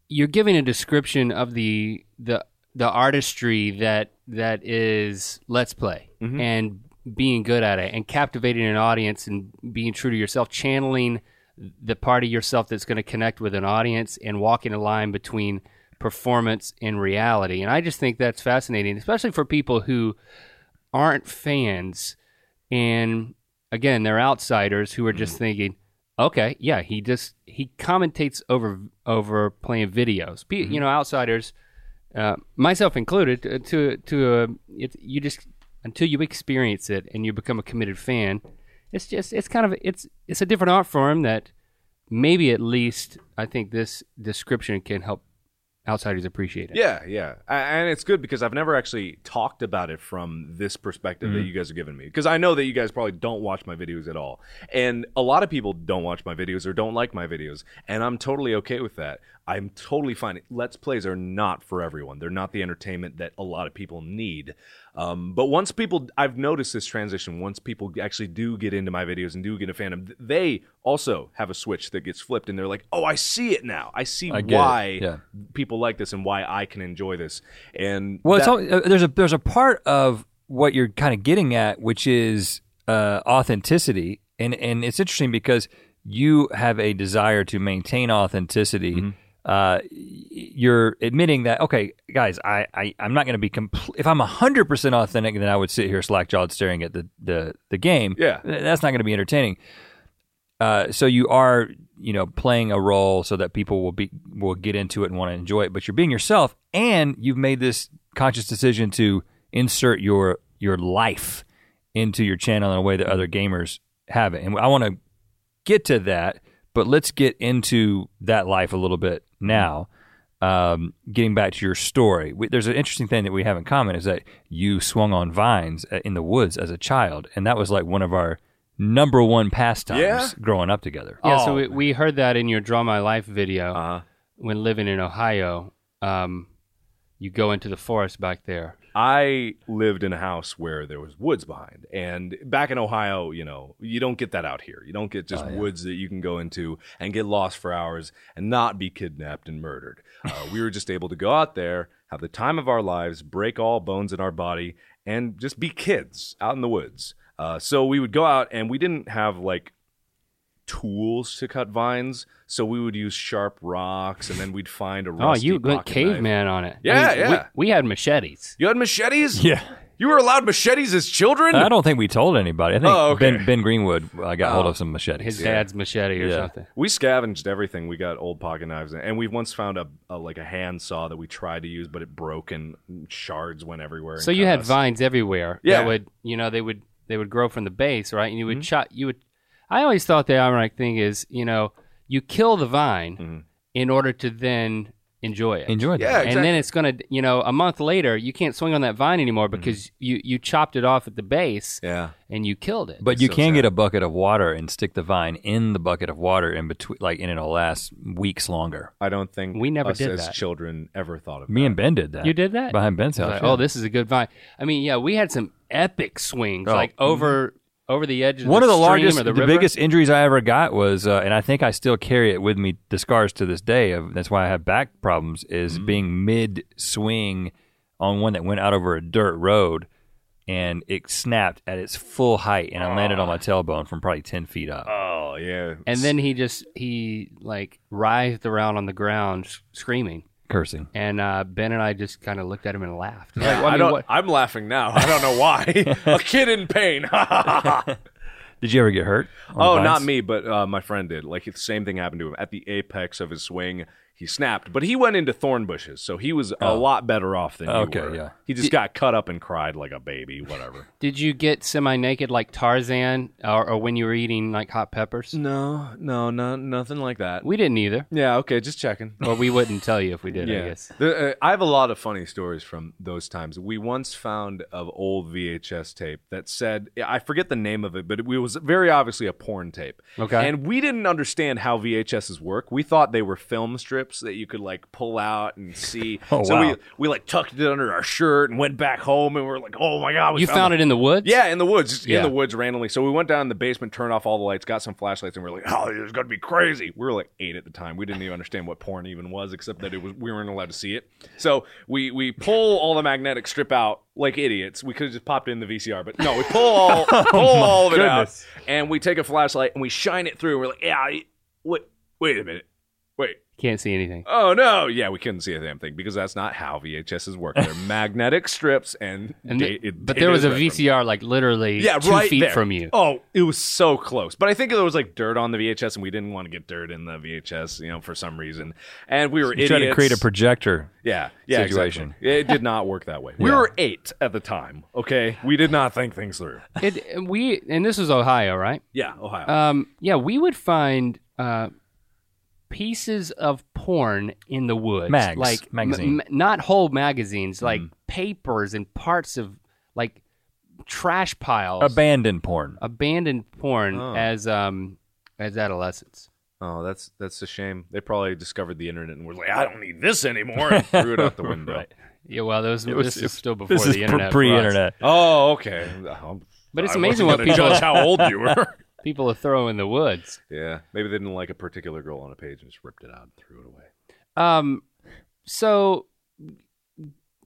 you're giving a description of the the the artistry that that is let's play Mm-hmm. and being good at it and captivating an audience and being true to yourself channeling the part of yourself that's going to connect with an audience and walking a line between performance and reality. And i just think that's fascinating especially for people who aren't fans and again they're outsiders who are just thinking okay yeah he just he commentates over over playing videos. Pe- you know outsiders uh, myself included uh, to to uh, it, you just until you experience it and you become a committed fan it's just it's kind of it's it's a different art form that maybe at least i think this description can help outsiders appreciate it Yeah, yeah, and it's good because I've never actually talked about it from this perspective that mm-hmm. you guys are giving me. Because I know that you guys probably don't watch my videos at all, and a lot of people don't watch my videos or don't like my videos, and I'm totally okay with that. I'm totally fine. Let's plays are not for everyone. They're not the entertainment that a lot of people need. Um, but once people, I've noticed this transition. Once people actually do get into my videos and do get a fandom, th- they also have a switch that gets flipped, and they're like, "Oh, I see it now. I see I why Yeah. people like this and why I can enjoy this." And Well, it's that- all, uh, there's a there's a part of what you're kind of getting at, which is uh, authenticity, and and it's interesting because you have a desire to maintain authenticity. Mm-hmm. Uh, you're admitting that okay, guys, I, I I'm not going to be compl- if I'm hundred percent authentic, then I would sit here slack jawed staring at the the the game. Yeah. That's not going to be entertaining. Uh, so you are, you know, playing a role so that people will be will get into it and want to enjoy it. But you're being yourself, and you've made this conscious decision to insert your your life into your channel in a way that other gamers haven't. And I want to get to that, but let's get into that life a little bit now. Um, getting back to your story, we, there's an interesting thing that we have in common is that you swung on vines uh, in the woods as a child, and that was like one of our number one pastimes Yeah? growing up together. yeah so Oh. we, we heard that in your draw my life video uh, when living in ohio um, you go into the forest back there I lived in a house where there was woods behind, and back in Ohio, you know, you don't get that out here. You don't get just woods that you can go into and get lost for hours and not be kidnapped and murdered. Uh, we were just able to go out there, have the time of our lives, break all bones in our body, and just be kids out in the woods. Uh, so we would go out, and we didn't have like tools to cut vines, so we would use sharp rocks, and then we'd find a oh you went pocket knife. caveman on it Yeah, I mean, yeah. we, we had machetes You had machetes? Yeah. You were allowed machetes as children? I don't think we told anybody. I think Oh, okay. Ben Ben Greenwood uh, got hold of some machetes. his dad's machete or Yeah. something We scavenged everything. We got old pocket knives, and we once found a, a like a handsaw that we tried to use, but it broke and shards went everywhere. So you had us. vines everywhere. Yeah. That would you know they would they would grow from the base, right? And you would Mm-hmm. chop. You would. I always thought the ironic thing is you know you kill the vine Mm-hmm. in order to then enjoy it. Enjoyed Yeah, that. And then it's gonna, you know, a month later, you can't swing on that vine anymore Mm-hmm. because you you chopped it off at the base Yeah. and you killed it. But you so can sad. get a bucket of water and stick the vine in the bucket of water in between, like, and it'll last weeks longer. I don't think We never us did as that. children ever thought of Me that. and Ben did that. You did that? behind Ben's house. Like, yeah. Oh, this is a good vine. I mean, yeah, we had some epic swings, Oh, like over over the edge of One the of the stream largest, or the, the, river. biggest injuries I ever got was, uh, and I think I still carry it with me, the scars to this day. Of that's why I have back problems. Is Mm-hmm. being mid swing on one that went out over a dirt road, and it snapped at its full height, and I landed on my tailbone from probably ten feet up. Oh yeah. And then he just he like writhed around on the ground screaming, Cursing. and uh, Ben and I just kind of looked at him and laughed. Like, I, well, I mean, don't. what- I'm laughing now. I don't know why. a kid in pain. Did you ever get hurt? on oh, vines? not me, but uh, my friend did. Like the same thing happened to him at the apex of his swing. He snapped, but he went into thorn bushes, so he was a lot better off than you Oh. Okay, were. yeah. He just got cut up and cried like a baby. Whatever. did you get semi naked like Tarzan, or, or when you were eating like hot peppers? no, no, no, nothing like that. We didn't either, Yeah, okay, just checking. or we wouldn't tell you if we did. I guess. The- uh, I have a lot of funny stories from those times. We once found an old VHS tape that said, I forget the name of it, but it was very obviously a porn tape. Okay. And we didn't understand how VHSs work. We thought they were film strips strips that you could like pull out and see. Oh, so wow. we we like tucked it under our shirt and went back home and we are like, oh my god, we You found the- it in the woods? Yeah, in the woods, just Yeah. in the woods randomly. So we went down in the basement, turned off all the lights, got some flashlights, and we are like, "Oh, it's gonna be crazy." We were like eight at the time. We didn't even understand what porn even was, except that it was we weren't allowed to see it. So we we pull all the magnetic strip out like idiots. We could have just popped in the VCR, but no, we pull all oh pull all of it goodness. out, and we take a flashlight and we shine it through. And we're like, "Yeah, I- wait, wait a minute, wait." Can't see anything. Oh no! Yeah, we couldn't see a damn thing because that's not how VHSs work. They're magnetic strips, and, And da- th- it- but there was a right from- VCR like literally yeah, two right feet there. from you. Oh, it was so close. But I think there was like dirt on the VHS, and we didn't want to get dirt in the VHS, you know, for some reason. And we were You idiots. to create a projector. yeah, yeah, situation. Exactly. It did not work that way. We Yeah. were eight at the time. Okay, we did not think things through. It we and this was Ohio, right? Yeah, Ohio. Um, yeah, we would find uh, pieces of porn in the woods, Mags, like magazine. m- not whole magazines, like papers and parts of like trash piles, Abandoned porn. abandoned porn Oh. as um as adolescents. oh, that's that's a shame. They probably discovered the internet and were like, I don't need this anymore, and threw it out the window. Right. Yeah, well, those, was- this is still before This the pre- internet. pre-internet. Oh, okay. Um, But it's I amazing wasn't what gonna people judge how old you were. People are throwing in the woods. yeah, maybe they didn't like a particular girl on a page and just ripped it out and threw it away. Um, so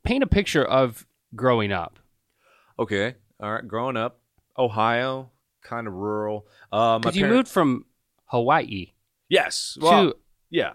paint a picture of growing up. Okay. All right. Growing up, Ohio, kind of rural. Uh, Because you parent- moved from Hawaii Yes. Well, to yeah.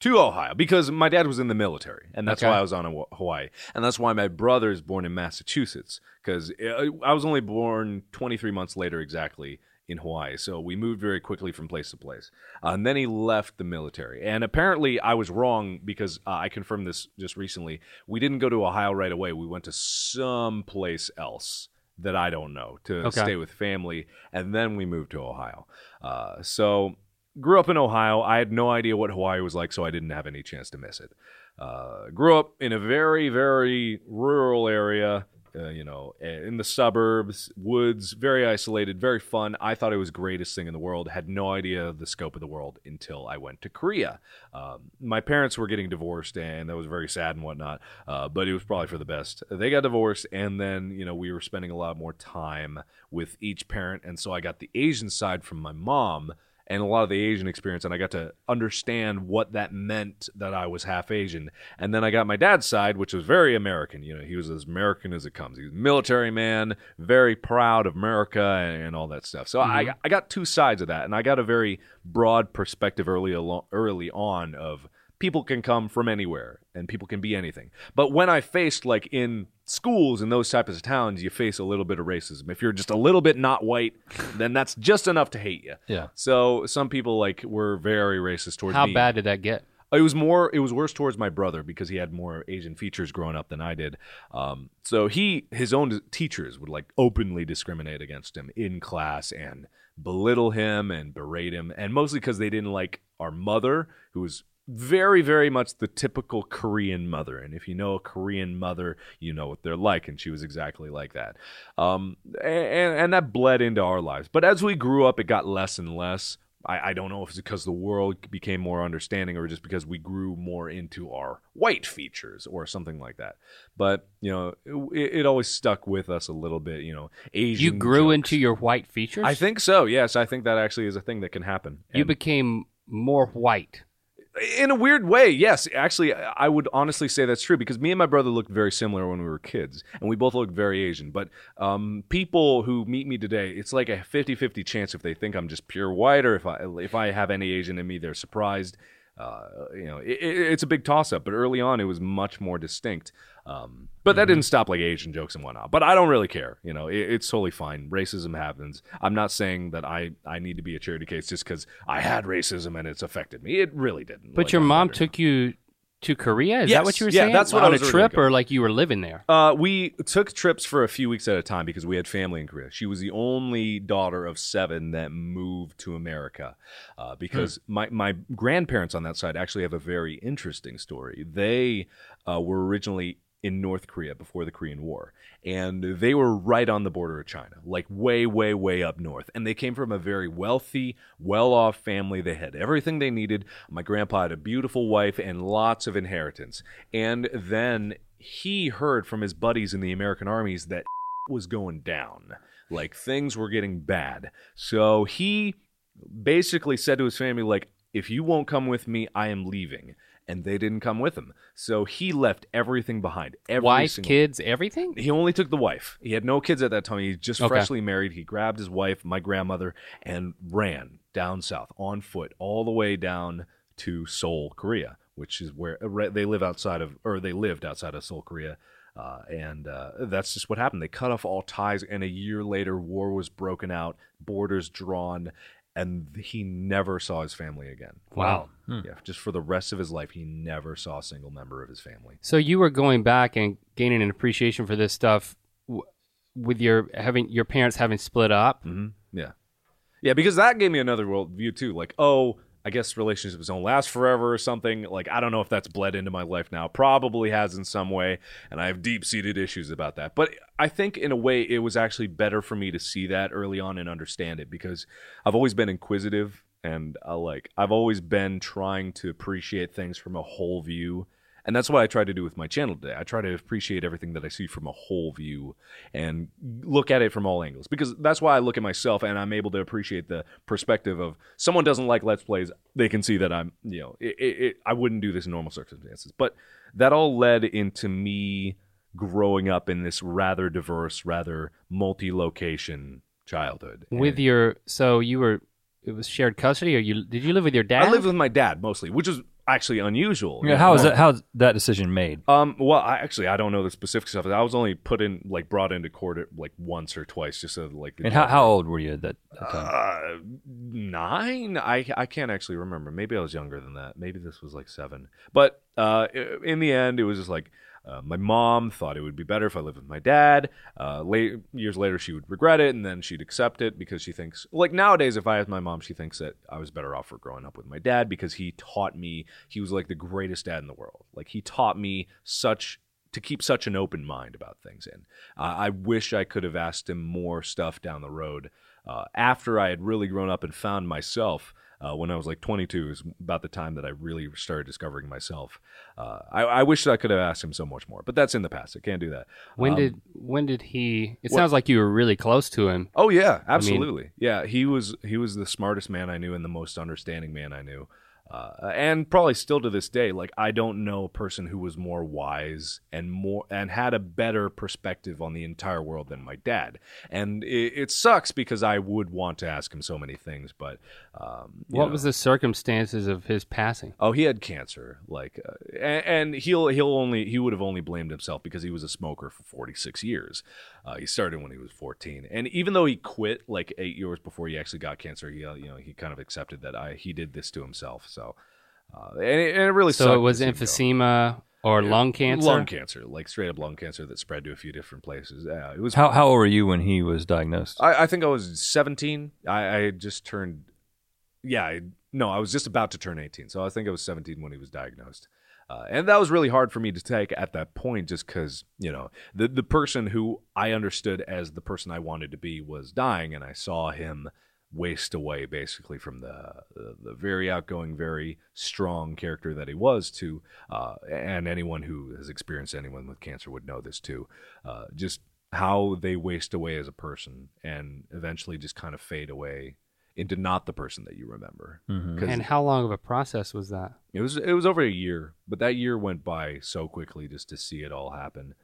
To Ohio because my dad was in the military, and that's Okay. why I was on Hawaii, and that's why my brother is born in Massachusetts because I was only born 23 months later exactly in Hawaii. So we moved very quickly from place to place, uh, and then he left the military. And apparently, I was wrong because uh, I confirmed this just recently. We didn't go to Ohio right away. We went to some place else that I don't know to Okay. stay with family, and then we moved to Ohio. Uh, so grew up in Ohio. I had no idea what Hawaii was like, so I didn't have any chance to miss it. Uh, grew up in a very, very rural area. Uh, you know, in the suburbs, woods, very isolated, very fun. I thought it was greatest thing in the world. Had no idea the scope of the world until I went to Korea. Um, my parents were getting divorced, and that was very sad and whatnot. Uh, but it was probably for the best. They got divorced, and then you know we were spending a lot more time with each parent, and so I got the Asian side from my mom and a lot of the Asian experience, and I got to understand what that meant that I was half Asian. And then I got my dad's side, which was very American. You know, he was as American as it comes. He was a military man, very proud of America and, and all that stuff. So I, mm-hmm. I got two sides of that, and I got a very broad perspective early early on of people can come from anywhere and people can be anything. But when I faced like in schools in those types of towns, you face a little bit of racism. If you're just a little bit not white, then that's just enough to hate you. Yeah. So some people like were very racist towards how me. bad did that get? It was more. It was worse towards my brother because he had more Asian features growing up than I did. Um, so he, his own teachers would like openly discriminate against him in class and belittle him and berate him, and mostly because they didn't like our mother, who was very, very much the typical Korean mother. And if you know a Korean mother, you know what they're like, and she was exactly like that. Um, and and that bled into our lives. But as we grew up, it got less and less. I, I don't know if it's because the world became more understanding or just because we grew more into our white features or something like that. But, you know, it, it always stuck with us a little bit, you know, Asian. You grew jokes. into your white features. I think so, yes. I think that actually is a thing that can happen. you And- became more white. In a weird way, yes. Actually, I would honestly say that's true because me and my brother looked very similar when we were kids, and we both looked very Asian. But um, people who meet me today, it's like a 50-50 chance if they think I'm just pure white or if I if I have any Asian in me, they're surprised. Uh, you know, it, it, it's a big toss-up. But early on, it was much more distinct. Um, but that didn't stop like Asian jokes and whatnot. But I don't really care. You know, it, it's totally fine. Racism happens. I'm not saying that I I need to be a charity case just because I had racism and it's affected me. It really didn't. But Like, your mom took you to Korea. Is Yes, that what you were yeah, saying? that's what on I was a trip, or like you were living there. Uh, we took trips for a few weeks at a time because we had family in Korea. She was the only daughter of seven that moved to America uh, because my, my grandparents on that side actually have a very interesting story. They uh, were originally in North Korea before the Korean War. And they were right on the border of China, like way, way, way up north. And they came from a very wealthy, well off family. They had everything they needed. My grandpa had a beautiful wife and lots of inheritance. And then he heard from his buddies in the American armies that was going down. Like things were getting bad. So he basically said to his family, like, if you won't come with me, I am leaving. And they didn't come with him. So he left everything behind. Every Wife, single- kids, everything? He only took the wife. He had no kids at that time. He just Okay. freshly married. He grabbed his wife, my grandmother, and ran down south on foot all the way down to Seoul, Korea, which is where uh, right- they live outside of, or they lived outside of Seoul, Korea. Uh, and uh, that's just what happened. They cut off all ties, and a year later, war was broken out, borders drawn, and he never saw his family again. Wow. Yeah, just for the rest of his life, he never saw a single member of his family. So you were going back and gaining an appreciation for this stuff w- with your having your parents having split up. hmm Yeah, yeah, because that gave me another world view too. Like, oh, I guess relationships don't last forever or something. Like, I don't know if that's bled into my life now. Probably has in some way, and I have deep seated issues about that. But I think in a way, it was actually better for me to see that early on and understand it because I've always been inquisitive and uh, like I've always been trying to appreciate things from a whole view. And that's what I try to do with my channel today. I try to appreciate everything that I see from a whole view and look at it from all angles because that's why I look at myself and I'm able to appreciate the perspective of someone doesn't like Let's Plays. They can see that I'm, you know, it, it, it, I wouldn't do this in normal circumstances. But that all led into me growing up in this rather diverse, rather multi location childhood. With And your so you were it was shared custody or you did you live with your dad? I lived with my dad mostly, which is actually unusual. Yeah, how is that? How's that decision made? Um. Well, I actually I don't know the specifics of it. I was only put in like brought into court at, like once or twice, just so like. And how, how old were you at that, that time? Uh, nine. I I can't actually remember. Maybe I was younger than that. Maybe this was like seven. But uh, in the end, it was just like. Uh, my mom thought it would be better if I lived with my dad. Uh, late years later, she would regret it, and then she'd accept it because she thinks, like nowadays, if I ask my mom, she thinks that I was better off for growing up with my dad because he taught me. He was like the greatest dad in the world. Like he taught me such to keep such an open mind about things. And uh, I wish I could have asked him more stuff down the road uh, after I had really grown up and found myself. Uh, when I was like 22 is about the time that I really started discovering myself. Uh, I, I wish that I could have asked him so much more, but that's in the past. I can't do that. when Um, did when did he it what- sounds like you were really close to him. Oh yeah, absolutely. yeah, he was he was the smartest man I knew and the most understanding man I knew. Uh, and probably still to this day, like I don't know a person who was more wise and more and had a better perspective on the entire world than my dad. And it, it sucks because I would want to ask him so many things, but um, What know. was the circumstances of his passing? Oh, he had cancer. Like, uh, and, and he'll he'll only he would have only blamed himself because he was a smoker for 46 years. Uh, he started when he was 14, and even though he quit like eight years before he actually got cancer, he uh, you know he kind of accepted that I he did this to himself. So, uh, and, it, and it really So sucked it was to see him go. emphysema or lung cancer. Lung cancer, like straight up lung cancer that spread to a few different places. Yeah, it was. How, how old were you when he was diagnosed? I, I think I was 17. I, I had just turned. Yeah, I, no, I was just about to turn 18. So I think I was 17 when he was diagnosed. Uh, and that was really hard for me to take at that point, just because you know the the person who I understood as the person I wanted to be was dying, and I saw him waste away basically from the the, the very outgoing, very strong character that he was to, uh, and anyone who has experienced anyone with cancer would know this too. Uh, just how they waste away as a person and eventually just kind of fade away into not the person that you remember. Mhm. 'Cause And how long of a process was that? it was it was over a year, but that year went by so quickly just to see it all happen.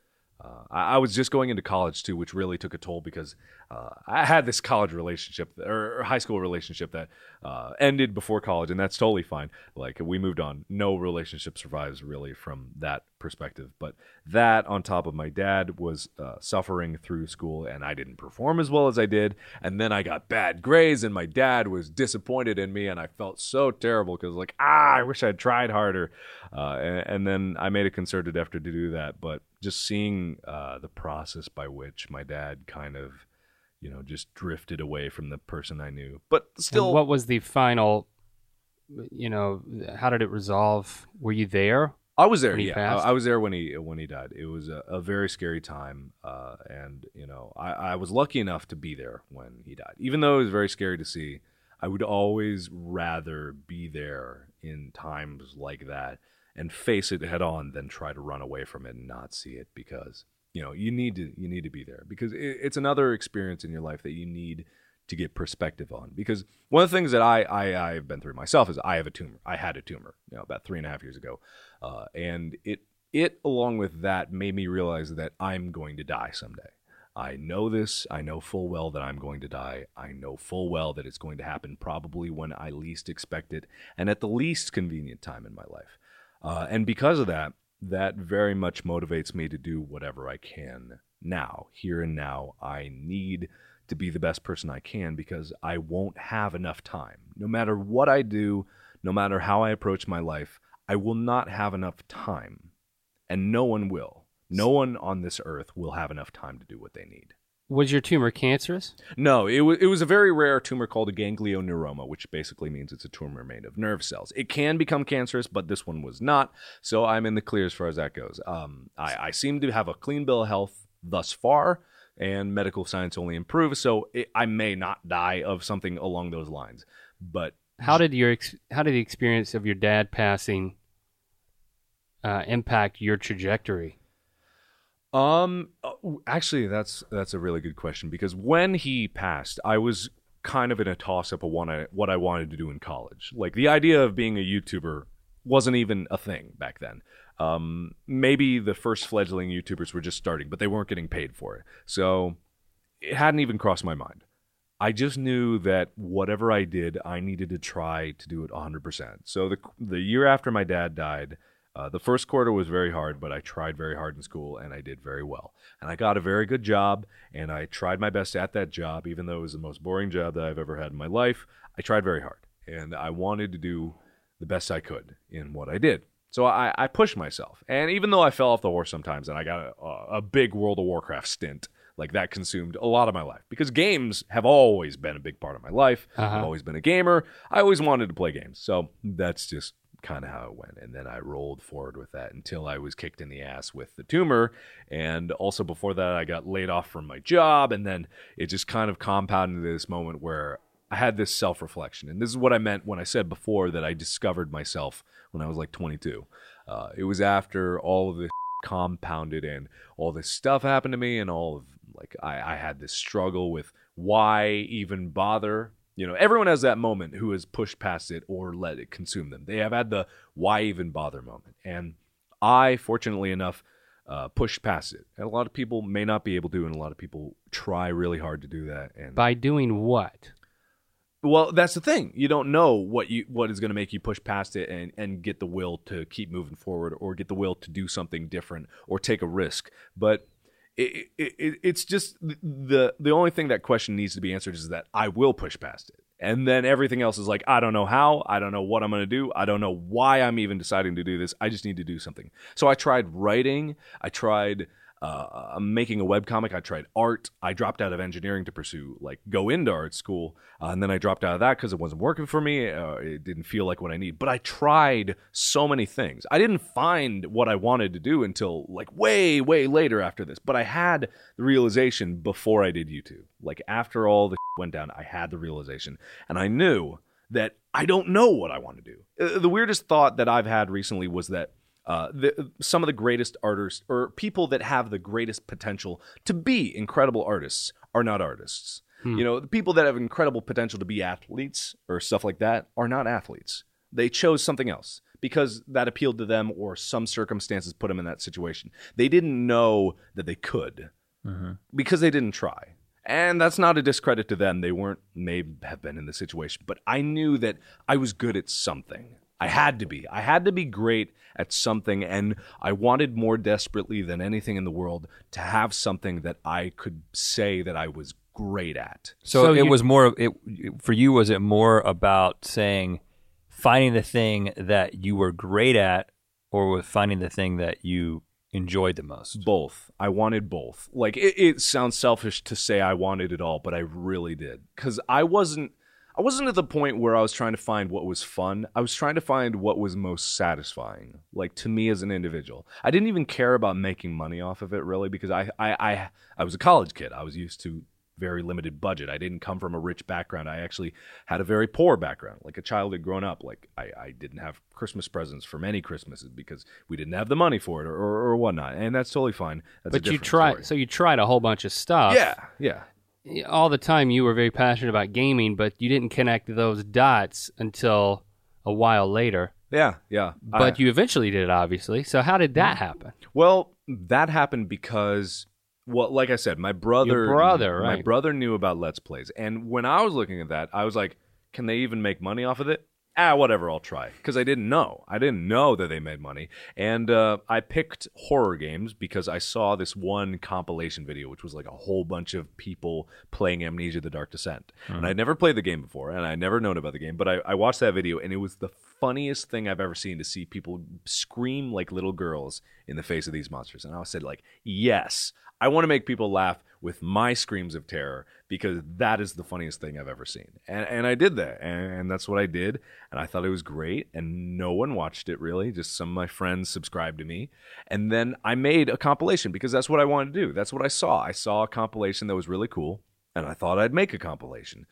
Uh, I, I was just going into college too, which really took a toll because uh, I had this college relationship or, high school relationship that uh, ended before college, and that's totally fine. Like we moved on. No relationship survives really from that perspective. But that, on top of my dad, was uh, suffering through school, and I didn't perform as well as I did. And then I got bad grades, and my dad was disappointed in me, and I felt so terrible because like ah, I wish I'd tried harder. Uh, and, and then I made a concerted effort to do that, but just seeing uh, the process by which my dad kind of, you know, just drifted away from the person I knew, but And still, what was the final? You know, how did it resolve? Were you there? I was there. Yeah? I, I was there when he when he died. It was a, a very scary time, uh, and you know, I, I was lucky enough to be there when he died. Even though it was very scary to see, I would always rather be there in times like that and face it head on than try to run away from it and not see it because you know you need to you need to be there because it, it's another experience in your life that you need to get perspective on because one of the things that I, I I've been through myself is I have a tumor. I had a tumor, you know, about three and a half years ago, uh, and it it along with that made me realize that I'm going to die someday. I know this. I know full well that I'm going to die. I know full well that it's going to happen probably when I least expect it and at the least convenient time in my life. Uh, and because of that, that very much motivates me to do whatever I can now, here and now. I need to be the best person I can because I won't have enough time. No matter what I do, no matter how I approach my life, I will not have enough time. And no one will. No one on this earth will have enough time to do what they need. Was your tumor cancerous? No, it was it was a very rare tumor called a ganglioneuroma, which basically means it's a tumor made of nerve cells. It can become cancerous, but this one was not. So I'm in the clear as far as that goes. Um, I, I seem to have a clean bill of health thus far, and medical science only improves. So it, I may not die of something along those lines. But How did your ex- how did the experience of your dad passing uh, impact your trajectory? Um, uh, actually, that's that's a really good question because when he passed, I was kind of in a toss up of what I what I wanted to do in college. Like the idea of being a YouTuber wasn't even a thing back then. Um, maybe the first fledgling YouTubers were just starting, but they weren't getting paid for it, so it hadn't even crossed my mind. I just knew that whatever I did, I needed to try to do it 100%. So the the year after my dad died, uh, the first quarter was very hard, but I tried very hard in school and I did very well. And I got a very good job and I tried my best at that job, even though it was the most boring job that I've ever had in my life. I tried very hard and I wanted to do the best I could in what I did. So I, I pushed myself. And even though I fell off the horse sometimes and I got a, a big World of Warcraft stint, like that consumed a lot of my life because games have always been a big part of my life. Uh-huh. I've always been a gamer. I always wanted to play games. So that's just kind of how it went. And then I rolled forward with that until I was kicked in the ass with the tumor. And also before that, I got laid off from my job. And then it just kind of compounded this moment where I had this self reflection. And this is what I meant when I said before that I discovered myself when I was like 22. Uh, it was after all of this compounded and all this stuff happened to me and all of like I, I had this struggle with why even bother you know everyone has that moment who has pushed past it or let it consume them they have had the why even bother moment and i fortunately enough uh, pushed past it and a lot of people may not be able to and a lot of people try really hard to do that and By doing what? well, that's the thing. You don't know what you what is going to make you push past it and and get the will to keep moving forward, or get the will to do something different, or take a risk. But it, it, it it's just the the only thing that question needs to be answered is that I will push past it, and then everything else is like I don't know how, I don't know what I'm going to do, I don't know why I'm even deciding to do this. I just need to do something. So I tried writing, I tried uh, I'm making a webcomic. I tried art. I dropped out of engineering to pursue like go into art school, uh, and then I dropped out of that because it wasn't working for me. Uh, it didn't feel like what I need. But I tried so many things. I didn't find what I wanted to do until like way, way later after this. But I had the realization before I did YouTube. Like after all the went down, I had the realization, and I knew that I don't know what I want to do. Uh, the weirdest thought that I've had recently was that uh, the, some of the greatest artists or people that have the greatest potential to be incredible artists are not artists. You know, the people that have incredible potential to be athletes or stuff like that are not athletes. They chose something else because that appealed to them or some circumstances put them in that situation. They didn't know that they could because they didn't try. And that's not a discredit to them. They weren't, may have been in the situation, but I knew that I was good at something. I had to be. I had to be great at something, and I wanted more desperately than anything in the world to have something that I could say that I was great at. So, So it you- was more it for you. Was it more about saying finding the thing that you were great at, or with finding the thing that you enjoyed the most? Both. I wanted both. Like it, it sounds selfish to say I wanted it all, but I really did because I wasn't. I wasn't at the point where I was trying to find what was fun. I was trying to find what was most satisfying, like to me as an individual. I didn't even care about making money off of it really because I I I, I was a college kid. I was used to very limited budget. I didn't come from a rich background. I actually had a very poor background. Like a child had grown up. Like I, I didn't have Christmas presents for many Christmases because we didn't have the money for it or, or, or whatnot. And that's totally fine. That's a But you tried, story. so you tried a whole bunch of stuff. yeah, yeah. All the time you were very passionate about gaming, but you didn't connect those dots until a while later. Yeah, yeah. But I- you eventually did, obviously. So how did that happen? Well, that happened because, well, like I said, my brother, Your brother, my brother knew about Let's Plays, and when I was looking at that, I was like, can they even make money off of it? Ah, whatever, I'll try because I didn't know. I didn't know that they made money, and uh, I picked horror games because I saw this one compilation video, which was like a whole bunch of people playing Amnesia: The Dark Descent, and I'd never played the game before, and I'd never known about the game, but I, I watched that video, and it was the funniest thing I've ever seen to see people scream like little girls in the face of these monsters. And I said, like, yes, I want to make people laugh with my screams of terror because that is the funniest thing I've ever seen. And and I did that. And that's what I did. And I thought it was great. And no one watched it really. Just some of my friends subscribed to me. And then I made a compilation because that's what I wanted to do. That's what I saw. I saw a compilation that was really cool. And I thought I'd make a compilation.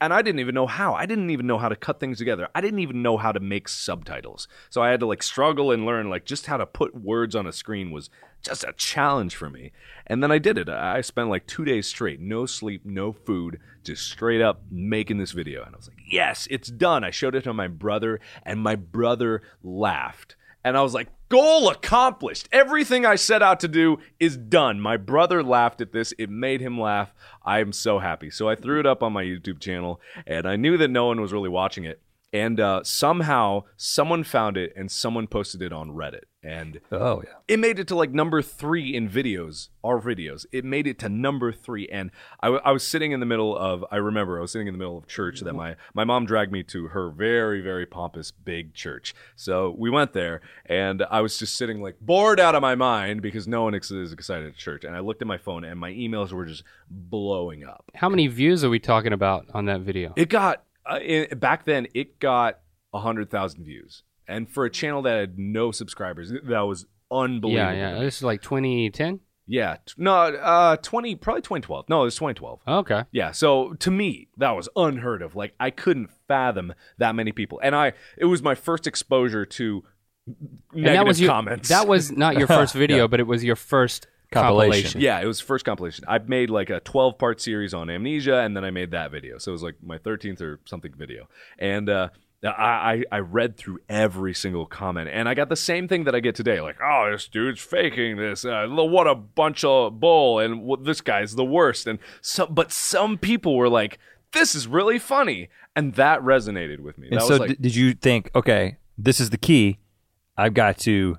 And I didn't even know how. I didn't even know how to cut things together. I didn't even know how to make subtitles. So I had to like struggle and learn like just how to put words on a screen was just a challenge for me. And then I did it. I spent like 2 days straight, no sleep, no food, just straight up making this video. And I was like, "Yes, it's done." I showed it to my brother and my brother laughed. And I was like, goal accomplished. Everything I set out to do is done. My brother laughed at this. It made him laugh. I am so happy. So I threw it up on my YouTube channel, and I knew that no one was really watching it. And uh, somehow someone found it and someone posted it on Reddit. And Oh yeah. it made it to like number three in videos, our videos. It made it to number three, and I, w- I was sitting in the middle of. I remember I was sitting in the middle of church that my my mom dragged me to her very very pompous big church. So we went there, and I was just sitting like bored out of my mind because no one is excited at church. And I looked at my phone, and my emails were just blowing up. How many views are we talking about on that video? It got uh, in, back then. It got hundred thousand views, and for a channel that had no subscribers, that was unbelievable. yeah, yeah. This is like 2010. Yeah, no, uh, twenty, probably twenty twelve. No, it was twenty twelve. Okay. Yeah, so to me, that was unheard of. Like I couldn't fathom that many people, and I it was my first exposure to negative and that was your, comments. That was not your first video, but it was your first Compilation. yeah, it was first compilation. I made like a twelve part series on amnesia, and then I made that video. So it was like my thirteenth or something video, and. uh I, I I read through every single comment, and I got the same thing that I get today. Like, oh, this dude's faking this. Uh, what a bunch of bull, and what, this guy's the worst. And so, but some people were like, "This is really funny," and that resonated with me. And that so, was like, d- did you think, okay, this is the key? I've got to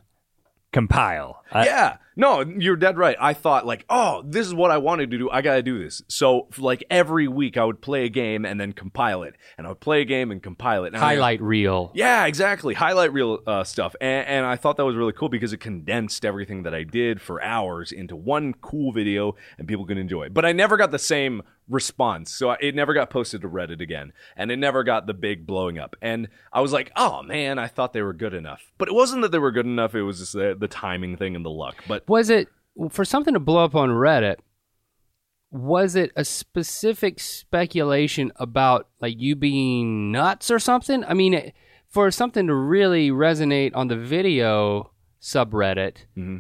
compile. I- yeah. No, you're dead right. I thought like, oh, this is what I wanted to do. I got to do this. So like every week I would play a game and then compile it, and I would play a game and compile it. And I- Highlight reel. yeah, exactly. Highlight reel uh, stuff, and, and I thought that was really cool because it condensed everything that I did for hours into one cool video, and people could enjoy it. But I never got the same response, so I- it never got posted to Reddit again, and it never got the big blowing up. And I was like, oh man, I thought they were good enough, but it wasn't that they were good enough. It was just the, the timing thing and the luck. But Was it for something to blow up on Reddit? Was it a specific speculation about like you being nuts or something? I mean, it- for something to really resonate on the video subreddit, Mm-hmm.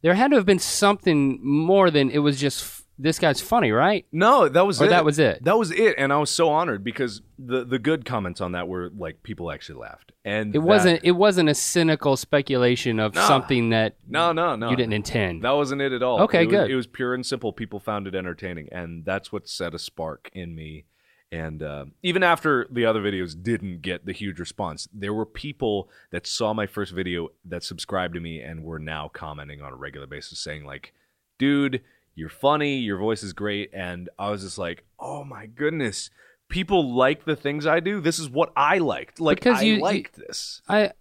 there had to have been something more than it was just this guy's funny, right? No, that was Or it. that was it? That was it, and I was so honored because the the good comments on that were like people actually laughed, and It that- wasn't. It wasn't a cynical speculation of No. something that No, no, no. you didn't intend. That wasn't it at all. Okay, it was, good. It was pure and simple. People found it entertaining, and that's what set a spark in me. And uh, even after the other videos didn't get the huge response, there were people that saw my first video that subscribed to me and were now commenting on a regular basis, saying like, "Dude, you're funny. Your voice is great." And I was just like, "Oh my goodness." People like the things I do. This is what I liked. Like Because I you- you- liked this. I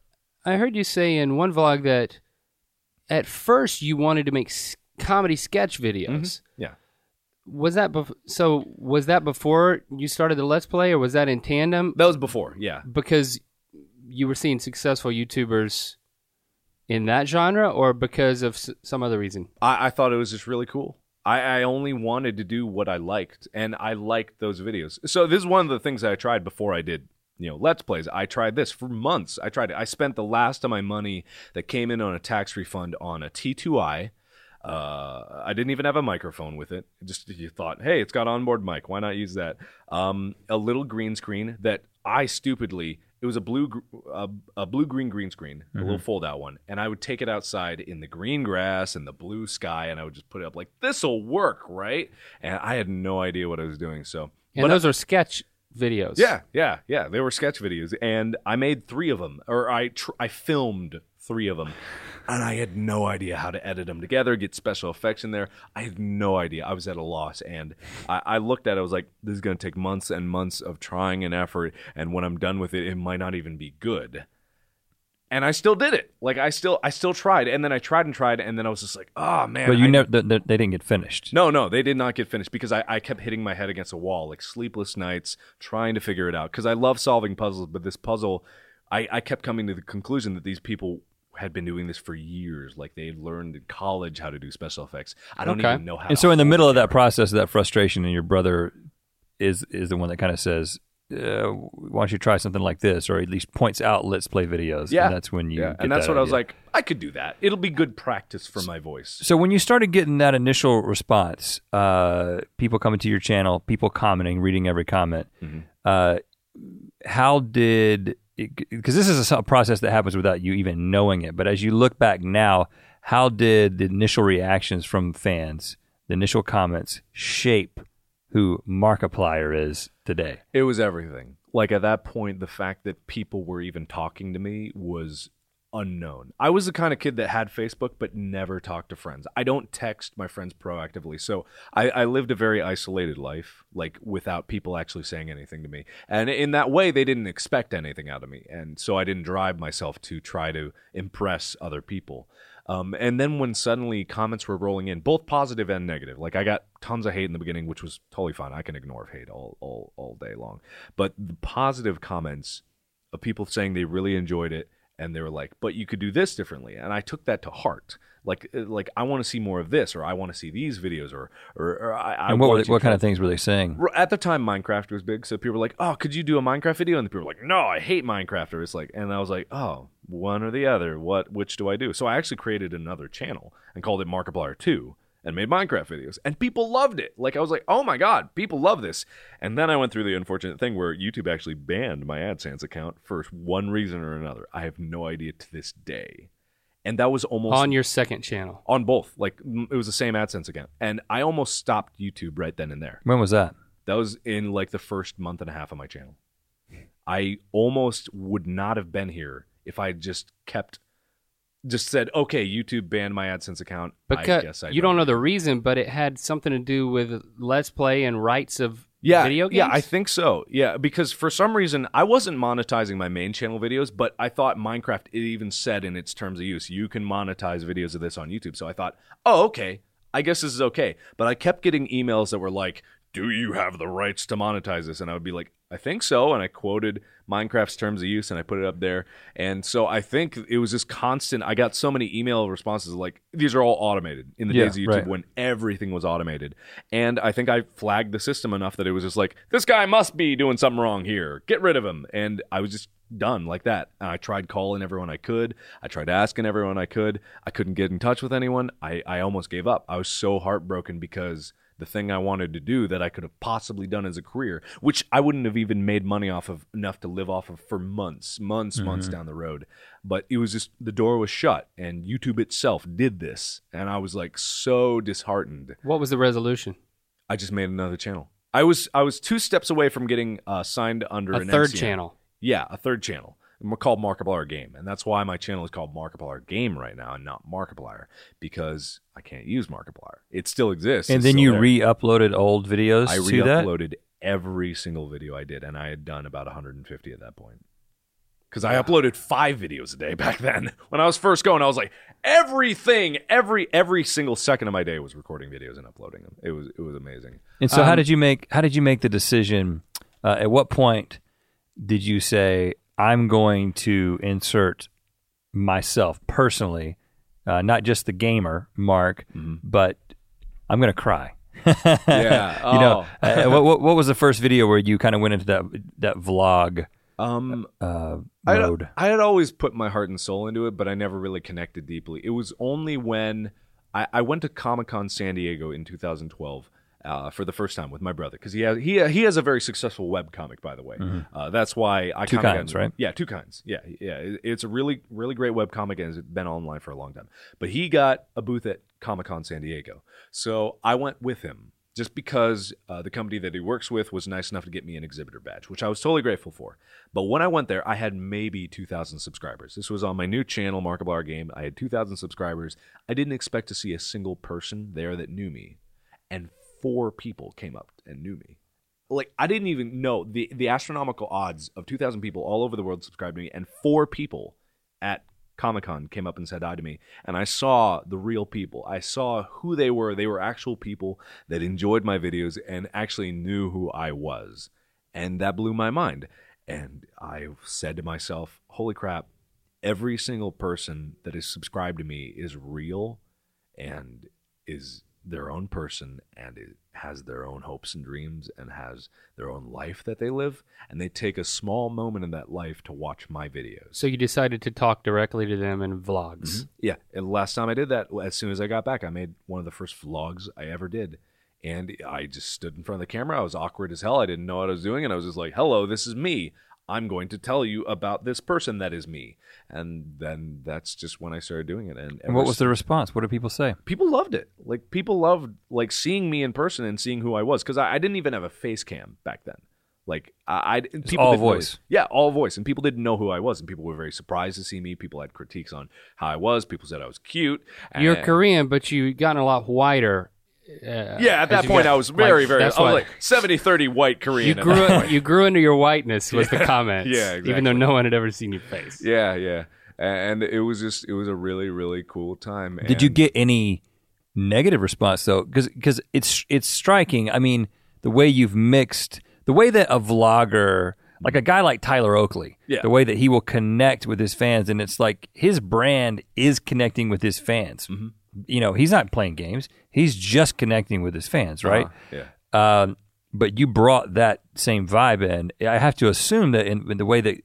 I heard you say in one vlog that at first you wanted to make s- comedy sketch videos. Mm-hmm. Yeah. Was that bef- so? Was that before you started the Let's Play, or was that in tandem? That was before, yeah. Because you were seeing successful YouTubers in that genre, or because of s- some other reason? I, I thought it was just really cool. I, I only wanted to do what I liked, and I liked those videos. So this is one of the things that I tried before I did, you know, Let's Plays. I tried this for months. I tried it. I spent the last of my money that came in on a tax refund on a T2i. Uh, I didn't even have a microphone with it. Just you thought, hey, it's got onboard mic. Why not use that? Um, a little green screen that I stupidly. It was a blue, a, a blue green green screen, a little mm-hmm. fold out one, and I would take it outside in the green grass and the blue sky, and I would just put it up like this'll work, right? And I had no idea what I was doing. So, And but those are sketch videos. yeah, yeah, yeah. They were sketch videos, and I made three of them, or I tr- I filmed three of them, and I had no idea how to edit them together, get special effects in there. I had no idea. I was at a loss, and I, I looked at it. I was like, "This is going to take months and months of trying and effort, and when I'm done with it, it might not even be good." And I still did it. Like I still, I still tried, and then I tried and tried, and then I was just like, "Oh man!" But you I- never, th- th- they didn't get finished. no, no, they did not get finished because I, I kept hitting my head against a wall, like sleepless nights, trying to figure it out. Because I love solving puzzles, but this puzzle, I, I kept coming to the conclusion that these people had been doing this for years. Like they had learned in college how to do special effects. I don't Okay. even know how. And so in the middle of that process, of that frustration, and your brother is is the one that kind of says, uh, "Why don't you try something like this?" Or at least points out "Let's play videos." yeah, and that's when you. yeah, and that's that what I was like. I could do that. It'll be good practice for my voice. So when you started getting that initial response, uh, people coming to your channel, people commenting, reading every comment, Mm-hmm. uh, how did? Because this is a, process that happens without you even knowing it. But as you look back now, how did the initial reactions from fans, the initial comments, shape who Markiplier is today? It was everything. Like at that point, the fact that people were even talking to me was unknown. I was the kind of kid that had Facebook but never talked to friends. I don't text my friends proactively. So I, I lived a very isolated life, like without people actually saying anything to me. And in that way, they didn't expect anything out of me. And so I didn't drive myself to try to impress other people. Um, and then when suddenly comments were rolling in, both positive and negative, like I got tons of hate in the beginning, which was totally fine. I can ignore hate all, all, all day long. But the positive comments of people saying they really enjoyed it and they were like, but you could do this differently. And I took that to heart. Like, uh, like I want to see more of this, or I want to see these videos, or, or, or I, I And what, were they- what kind of things were they saying? At the time minecraft was big so people were like oh could you do a minecraft video and the people were like no i hate minecraft or it's like and i was like oh one or the other what which do i do so i actually created another channel and called it markiplier 2 and made minecraft videos and people loved it. Like i was like oh my god people love this. And then i went through the unfortunate thing where youtube actually banned my adsense account for one reason or another. I have no idea to this day. And that was almost On your second channel. on both. Like it was the same adsense account. And i almost stopped youtube right then and there. When was that? that was in like the first month and a half of my channel. I almost would not have been here if I just kept, just said, okay, YouTube banned my AdSense account. I Because guess I you don't know the reason, but it had something to do with Let's Play and rights of yeah, video games. Yeah, I think so. Yeah, because for some reason I wasn't monetizing my main channel videos, but I thought Minecraft it even said in its terms of use you can monetize videos of this on YouTube. So I thought, oh, okay, I guess this is okay. But I kept getting emails that were like, "Do you have the rights to monetize this?" And I would be like, "I think so." And I quoted Minecraft's terms of use and I put it up there. And so I think it was just constant. I got so many email responses like these are all automated in the Yeah, days of YouTube right. when everything was automated. And I think I flagged the system enough that it was just like, this guy must be doing something wrong here. Get rid of him. And I was just done like that. And I tried calling everyone I could. I tried asking everyone I could. I couldn't get in touch with anyone. I, I almost gave up. I was so heartbroken because the thing I wanted to do that I could have possibly done as a career, which I wouldn't have even made money off of enough to live off of for months, months, months down the road. But it was just the door was shut and YouTube itself did this. And I was like so disheartened. What was the resolution? I just made another channel. I was I was two steps away from getting uh, signed under A an third MCN. channel. Yeah, a third channel. Called Markiplier Game, and that's why my channel is called Markiplier Game right now, and not Markiplier, because I can't use Markiplier. It still exists, And then you there. re-uploaded old videos I re-uploaded every single video I did, and I had done about 150 at that point. because I uploaded five videos a day back then. When I was first going, I was like everything, every every single second of my day was recording videos and uploading them. It was it was amazing. And so, how Um, did you make how did you make the decision? Uh, at what point did you say I'm going to insert myself personally, uh, not just the gamer Mark, Mm-hmm. but I'm going to cry. Yeah, You know, Oh. uh, what, what was the first video where you kind of went into that that vlog Um, uh, I, mode? I had always put my heart and soul into it, but I never really connected deeply. It was only when I, I went to Comic Con San Diego in 2012 uh, for the first time with my brother because he has he he has a very successful web comic, by the way. Uh, that's why I Mm-hmm. Two kinda got- kinds, right? Yeah, two kinds. Yeah, yeah. It- It's a really really great web comic and it's been online for a long time. But he got a booth at Comic Con San Diego, so I went with him. Just because uh, the company that he works with was nice enough to get me an exhibitor badge, which I was totally grateful for. But when I went there, I had maybe 2,000 subscribers. This was on my new channel, Markiplier Game. I had 2,000 subscribers. I didn't expect to see a single person there that knew me, and four people came up and knew me. Like I didn't even know the the astronomical odds of 2,000 people all over the world subscribed to me, and four people at Comic Con came up and said hi to me, and I saw the real people. I saw who they were. They were actual people that enjoyed my videos and actually knew who I was, and that blew my mind. And I said to myself, "Holy crap! Every single person that is subscribed to me is real, and is their own person, and it has their own hopes and dreams, and has their own life that they live, and they take a small moment in that life to watch my videos." So you decided to talk directly to them in vlogs. Mm-hmm. Yeah, and last time I did that, as soon as I got back, I made one of the first vlogs I ever did. And I just stood in front of the camera. I was awkward as hell. I didn't know what I was doing. And I was just like, hello, this is me. I'm going to tell you about this person that is me. And then that's just when I started doing it. And, And what was the response? What did people say? people loved it. Like people loved like seeing me in person and seeing who I was because I, I didn't even have a face cam back then. Like I, I people all didn't really- voice. yeah, all voice, and people didn't know who I was, and people were very surprised to see me. People had critiques on how I was. People said I was cute. You're Korean, but you have gotten a lot whiter. Uh, Yeah, at that point, got- I was very, like, very. I was why like 70 30 white Korean. you grew you grew into your whiteness was the comment. Yeah, Even though no one had ever seen your face. Yeah, yeah. And it was just, it was a really, really cool time. Did you get any negative response though? Because it's it's striking. I mean, the way you've mixed the way that a vlogger, like a guy like Tyler Oakley, Yeah. the way that he will connect with his fans, and it's like his brand is connecting with his fans. Mm-hmm. You know, he's not playing games; he's just connecting with his fans, right? Uh-huh, Yeah. Um, but you brought that same vibe in. I have to assume that in, in the way that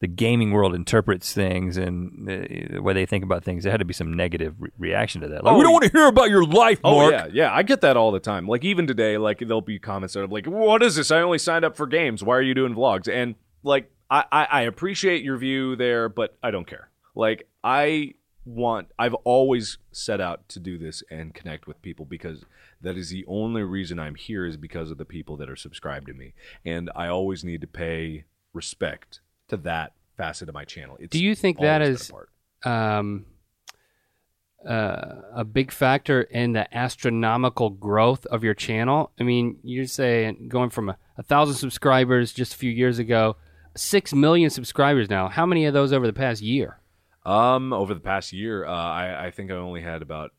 the gaming world interprets things and the, the way they think about things, there had to be some negative re- reaction to that. Like, Oh, we don't want to hear about your life, Oh Mark. yeah, yeah. I get that all the time. Like even today, like there'll be comments that are like, "What is this? I only signed up for games. Why are you doing vlogs?" And like, I I, I appreciate your view there, but I don't care. Like I want. I've always set out to do this and connect with people because that is the only reason I'm here is because of the people that are subscribed to me, and I always need to pay respect to that facet of my channel. It's Do you think that is- a um, uh, a big factor in the astronomical growth of your channel. I mean, you're saying going from a, a thousand subscribers just a few years ago, six million subscribers now. How many of those over the past year? Um, over the past year, uh, I I think I only had about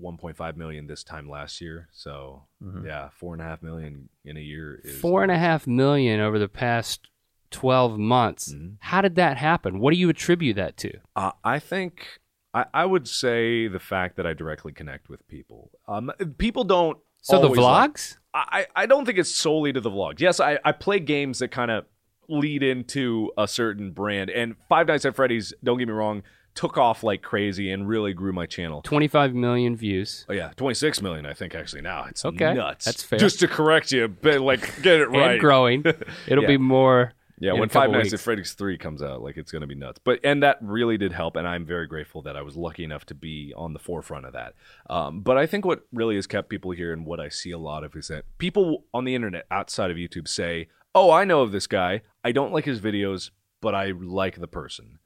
1.5 million this time last year. So yeah, four and a half million in a year is Four and a half million over the past twelve months. Mm-hmm. How did that happen? What do you attribute that to? Uh, I think I, I would say the fact that I directly connect with people. Um, people don't. So the always like- vlogs? I, I don't think it's solely to the vlogs. Yes, I, I play games that kind of lead into a certain brand. And Five Nights at Freddy's, don't get me wrong, took off like crazy and really grew my channel. Twenty five million views. Oh yeah, 26 million I think actually now. It's Okay, nuts. that's fair. Just to correct you, but like get it right. And growing. It'll Yeah. be more. Yeah, when Five Nights at. Freddy's 3 comes out, like it's going to be nuts. But and that really did help and I'm very grateful that I was lucky enough to be on the forefront of that. Um, but I think what really has kept people here and what I see a lot of is that people on the internet outside of YouTube say, "Oh, I know of this guy. I don't like his videos, but I like the person."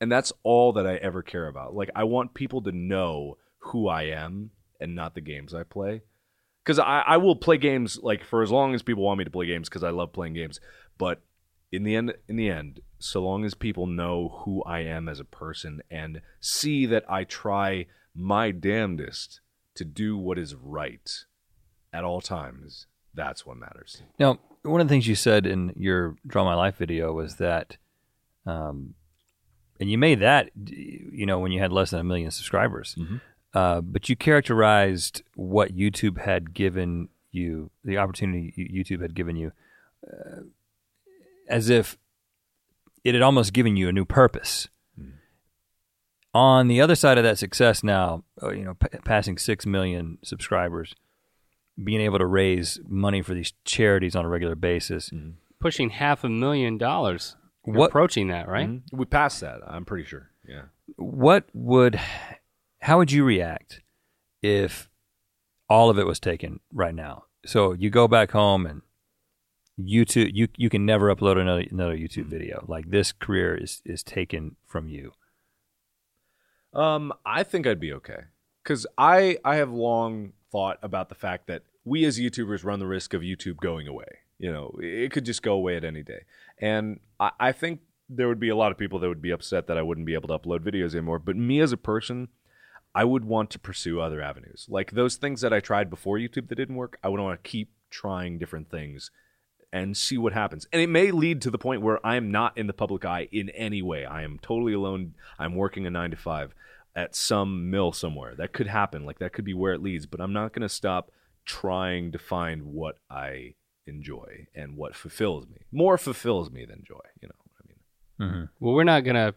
And that's all that I ever care about. Like I want people to know who I am and not the games I play. Because I, I will play games like for as long as people want me to play games because I love playing games. But in the end in the end so long as people know who i am as a person and see that i try my damnedest to do what is right at all times that's what matters Now, one of the things you said in your Draw My Life video was that, um, and you made that, you know, when you had less than a million subscribers, uh, but you characterized what YouTube had given you, the opportunity YouTube had given you, uh, as if it had almost given you a new purpose. On the other side of that success now, uh, you know, p- passing six million subscribers, being able to raise money for these charities on a regular basis. Pushing half a million dollars. You're What- approaching that, right? Mhm. we passed that i'm pretty sure yeah What would, how would you react if all of it was taken right now? So you go back home and YouTube, you you can never upload another another YouTube video. Like this career is is taken from you. Um, I think I'd be okay because I I have long thought about the fact that we as YouTubers run the risk of YouTube going away. You know, it could just go away at any day, and I, I think there would be a lot of people that would be upset that I wouldn't be able to upload videos anymore. But me as a person, I would want to pursue other avenues, like those things that I tried before YouTube that didn't work. I would want to keep trying different things and see what happens. And it may lead to the point where I am not in the public eye in any way. I am totally alone. I'm working a nine to five at some mill somewhere. That could happen. Like that could be where it leads. But I'm not going to stop trying to find what I enjoy and what fulfills me. More fulfills me than joy. You know what I mean? Well, we're not gonna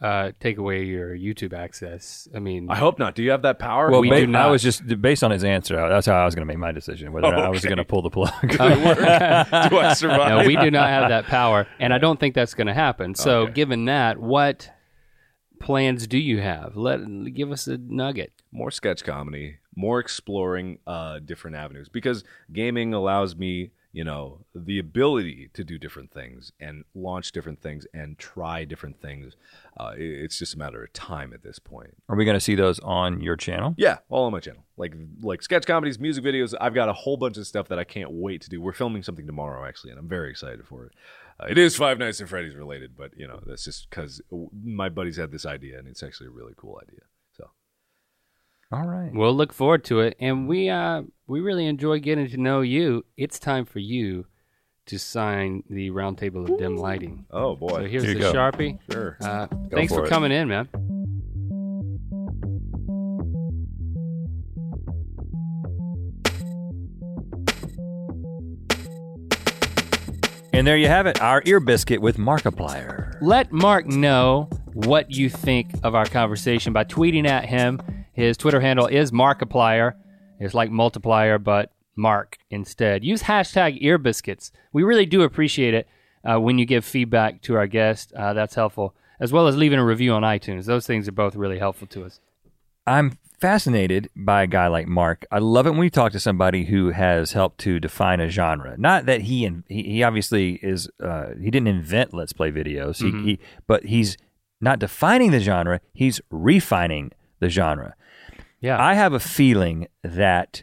uh, take away your YouTube access. I mean, I hope not. Do you have that power? Well, We ba- do I not. was just based on his answer. That's how I was going to make my decision whether or not I was going to pull the plug. do I survive? no, we do not have that power, and I don't think that's going to happen. So, Okay. given that, what plans do you have? Let give us a nugget. more sketch comedy, more exploring uh, different avenues because gaming allows me, you know, the ability to do different things and launch different things and try different things. Uh, it- it's just a matter of time at this point. Are we going to see those on your channel? Yeah, all on my channel, like like sketch comedies, music videos. I've got a whole bunch of stuff that I can't wait to do. We're filming something tomorrow actually, and I'm very excited for it. Uh, it is Five Nights at Freddy's related, but you know that's just because my buddies had this idea, and it's actually a really cool idea. So. All right. We'll look forward to it, and we uh, we really enjoy getting to know you. It's time for you to sign the round table of dim lighting. Oh boy. So here's Here the go. sharpie. Sure. Uh, thanks for for coming in, man. And there you have it, our ear biscuit with Markiplier. Let Mark know what you think of our conversation by tweeting at him. His Twitter handle is Markiplier. It's like multiplier, but Mark instead. Use hashtag earbiscuits. We really do appreciate it uh, when you give feedback to our guest. Uh, that's helpful, as well as leaving a review on iTunes. Those things are both really helpful to us. I'm fascinated by a guy like Mark. I love it when we talk to somebody who has helped to define a genre. Not that he and he, he obviously is uh, he didn't invent let's play videos. He, he but he's not defining the genre. He's refining the genre. Yeah. I have a feeling that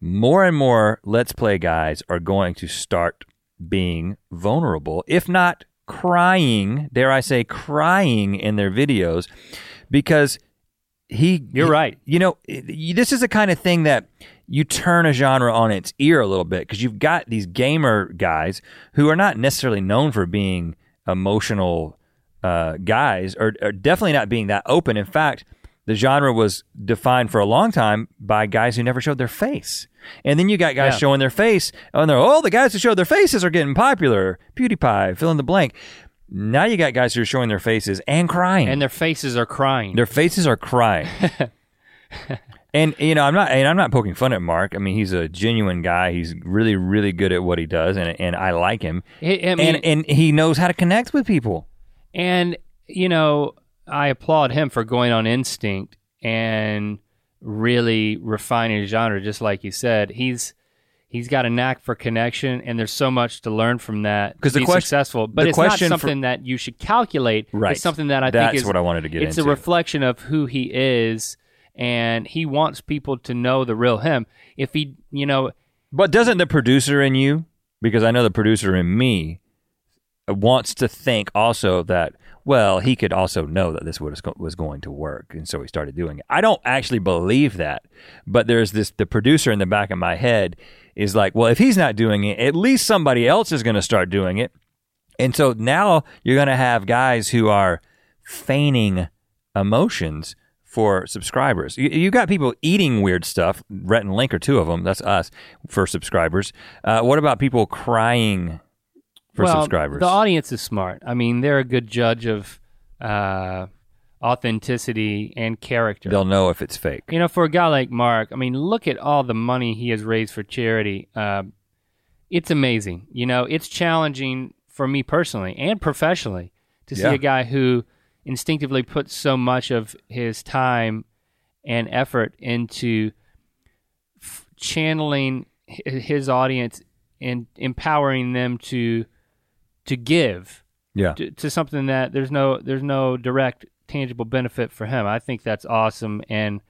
more and more let's play guys are going to start being vulnerable, if not crying, dare I say crying in their videos because he You're right. You know, this is the kind of thing that you turn a genre on its ear a little bit because you've got these gamer guys who are not necessarily known for being emotional uh, guys, or, or definitely not being that open. In fact, the genre was defined for a long time by guys who never showed their face. And then you got guys Yeah. showing their face, and they're, oh, the guys who show their faces are getting popular. PewDiePie, fill in the blank. Now you got guys who are showing their faces and crying. and their faces are crying. Their faces are crying. and you know, I'm not and I'm not poking fun at Mark. I mean, he's a genuine guy. He's really, really good at what he does, and and I like him. I- mean- and and he knows how to connect with people. And, you know, I applaud him for going on instinct and really refining his genre, just like you said. He's he's got a knack for connection and there's so much to learn from that 'Cause to the be quest- successful. But it's not question for- something that you should calculate. Right. It's something that I That's think is what I wanted to get it's into. a reflection of who he is and he wants people to know the real him. If he you know But doesn't the producer in you, because I know the producer in me, wants to think also that well he could also know that this was going to work and so he started doing it. I don't actually believe that, but there's this the producer in the back of my head is like, well if he's not doing it, at least somebody else is going to start doing it. And so now you're going to have guys who are feigning emotions for subscribers. You, you got people eating weird stuff. Rhett and Link are two of them. That's us for subscribers. Uh, what about people crying for well, subscribers? The audience is smart. I mean, they're a good judge of uh, authenticity and character. They'll know if it's fake. You know, for a guy like Mark, I mean, look at all the money he has raised for charity. Uh, it's amazing. You know, it's challenging for me personally and professionally to see Yeah. a guy who instinctively puts so much of his time and effort into f- channeling his audience and empowering them to to give Yeah. to, to something that there's no there's no direct tangible benefit for him. I think that's awesome and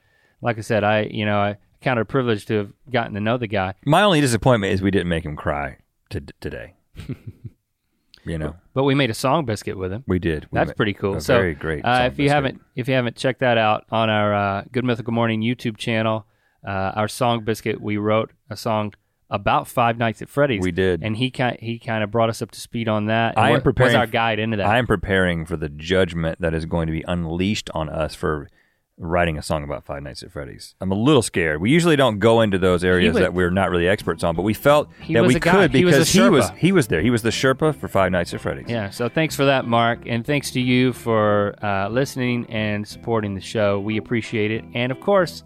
like I said, I you know I count it a privilege to have gotten to know the guy. My only disappointment is we didn't make him cry to, today. you know, But we made a song biscuit with him. we did. We That's pretty cool. so, very great. Uh, if you biscuit. haven't, if you haven't checked that out on our uh, Good Mythical Morning YouTube channel, uh, our song biscuit, we wrote a song about Five Nights at Freddy's. We did. and he kind he kind of brought us up to speed on that. and I am wa- was preparing our guide into that. I am preparing for the judgment that is going to be unleashed on us for writing a song about Five Nights at Freddy's. I'm a little scared. We usually don't go into those areas was- that we're not really experts on, but we felt that we a guy. could He was because he was he was there. He was the Sherpa for Five Nights at Freddy's. yeah. So thanks for that, Mark, and thanks to you for uh, listening and supporting the show. We appreciate it, and of course,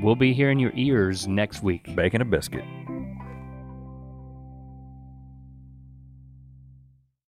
we'll be here in your ears next week. Bacon a biscuit.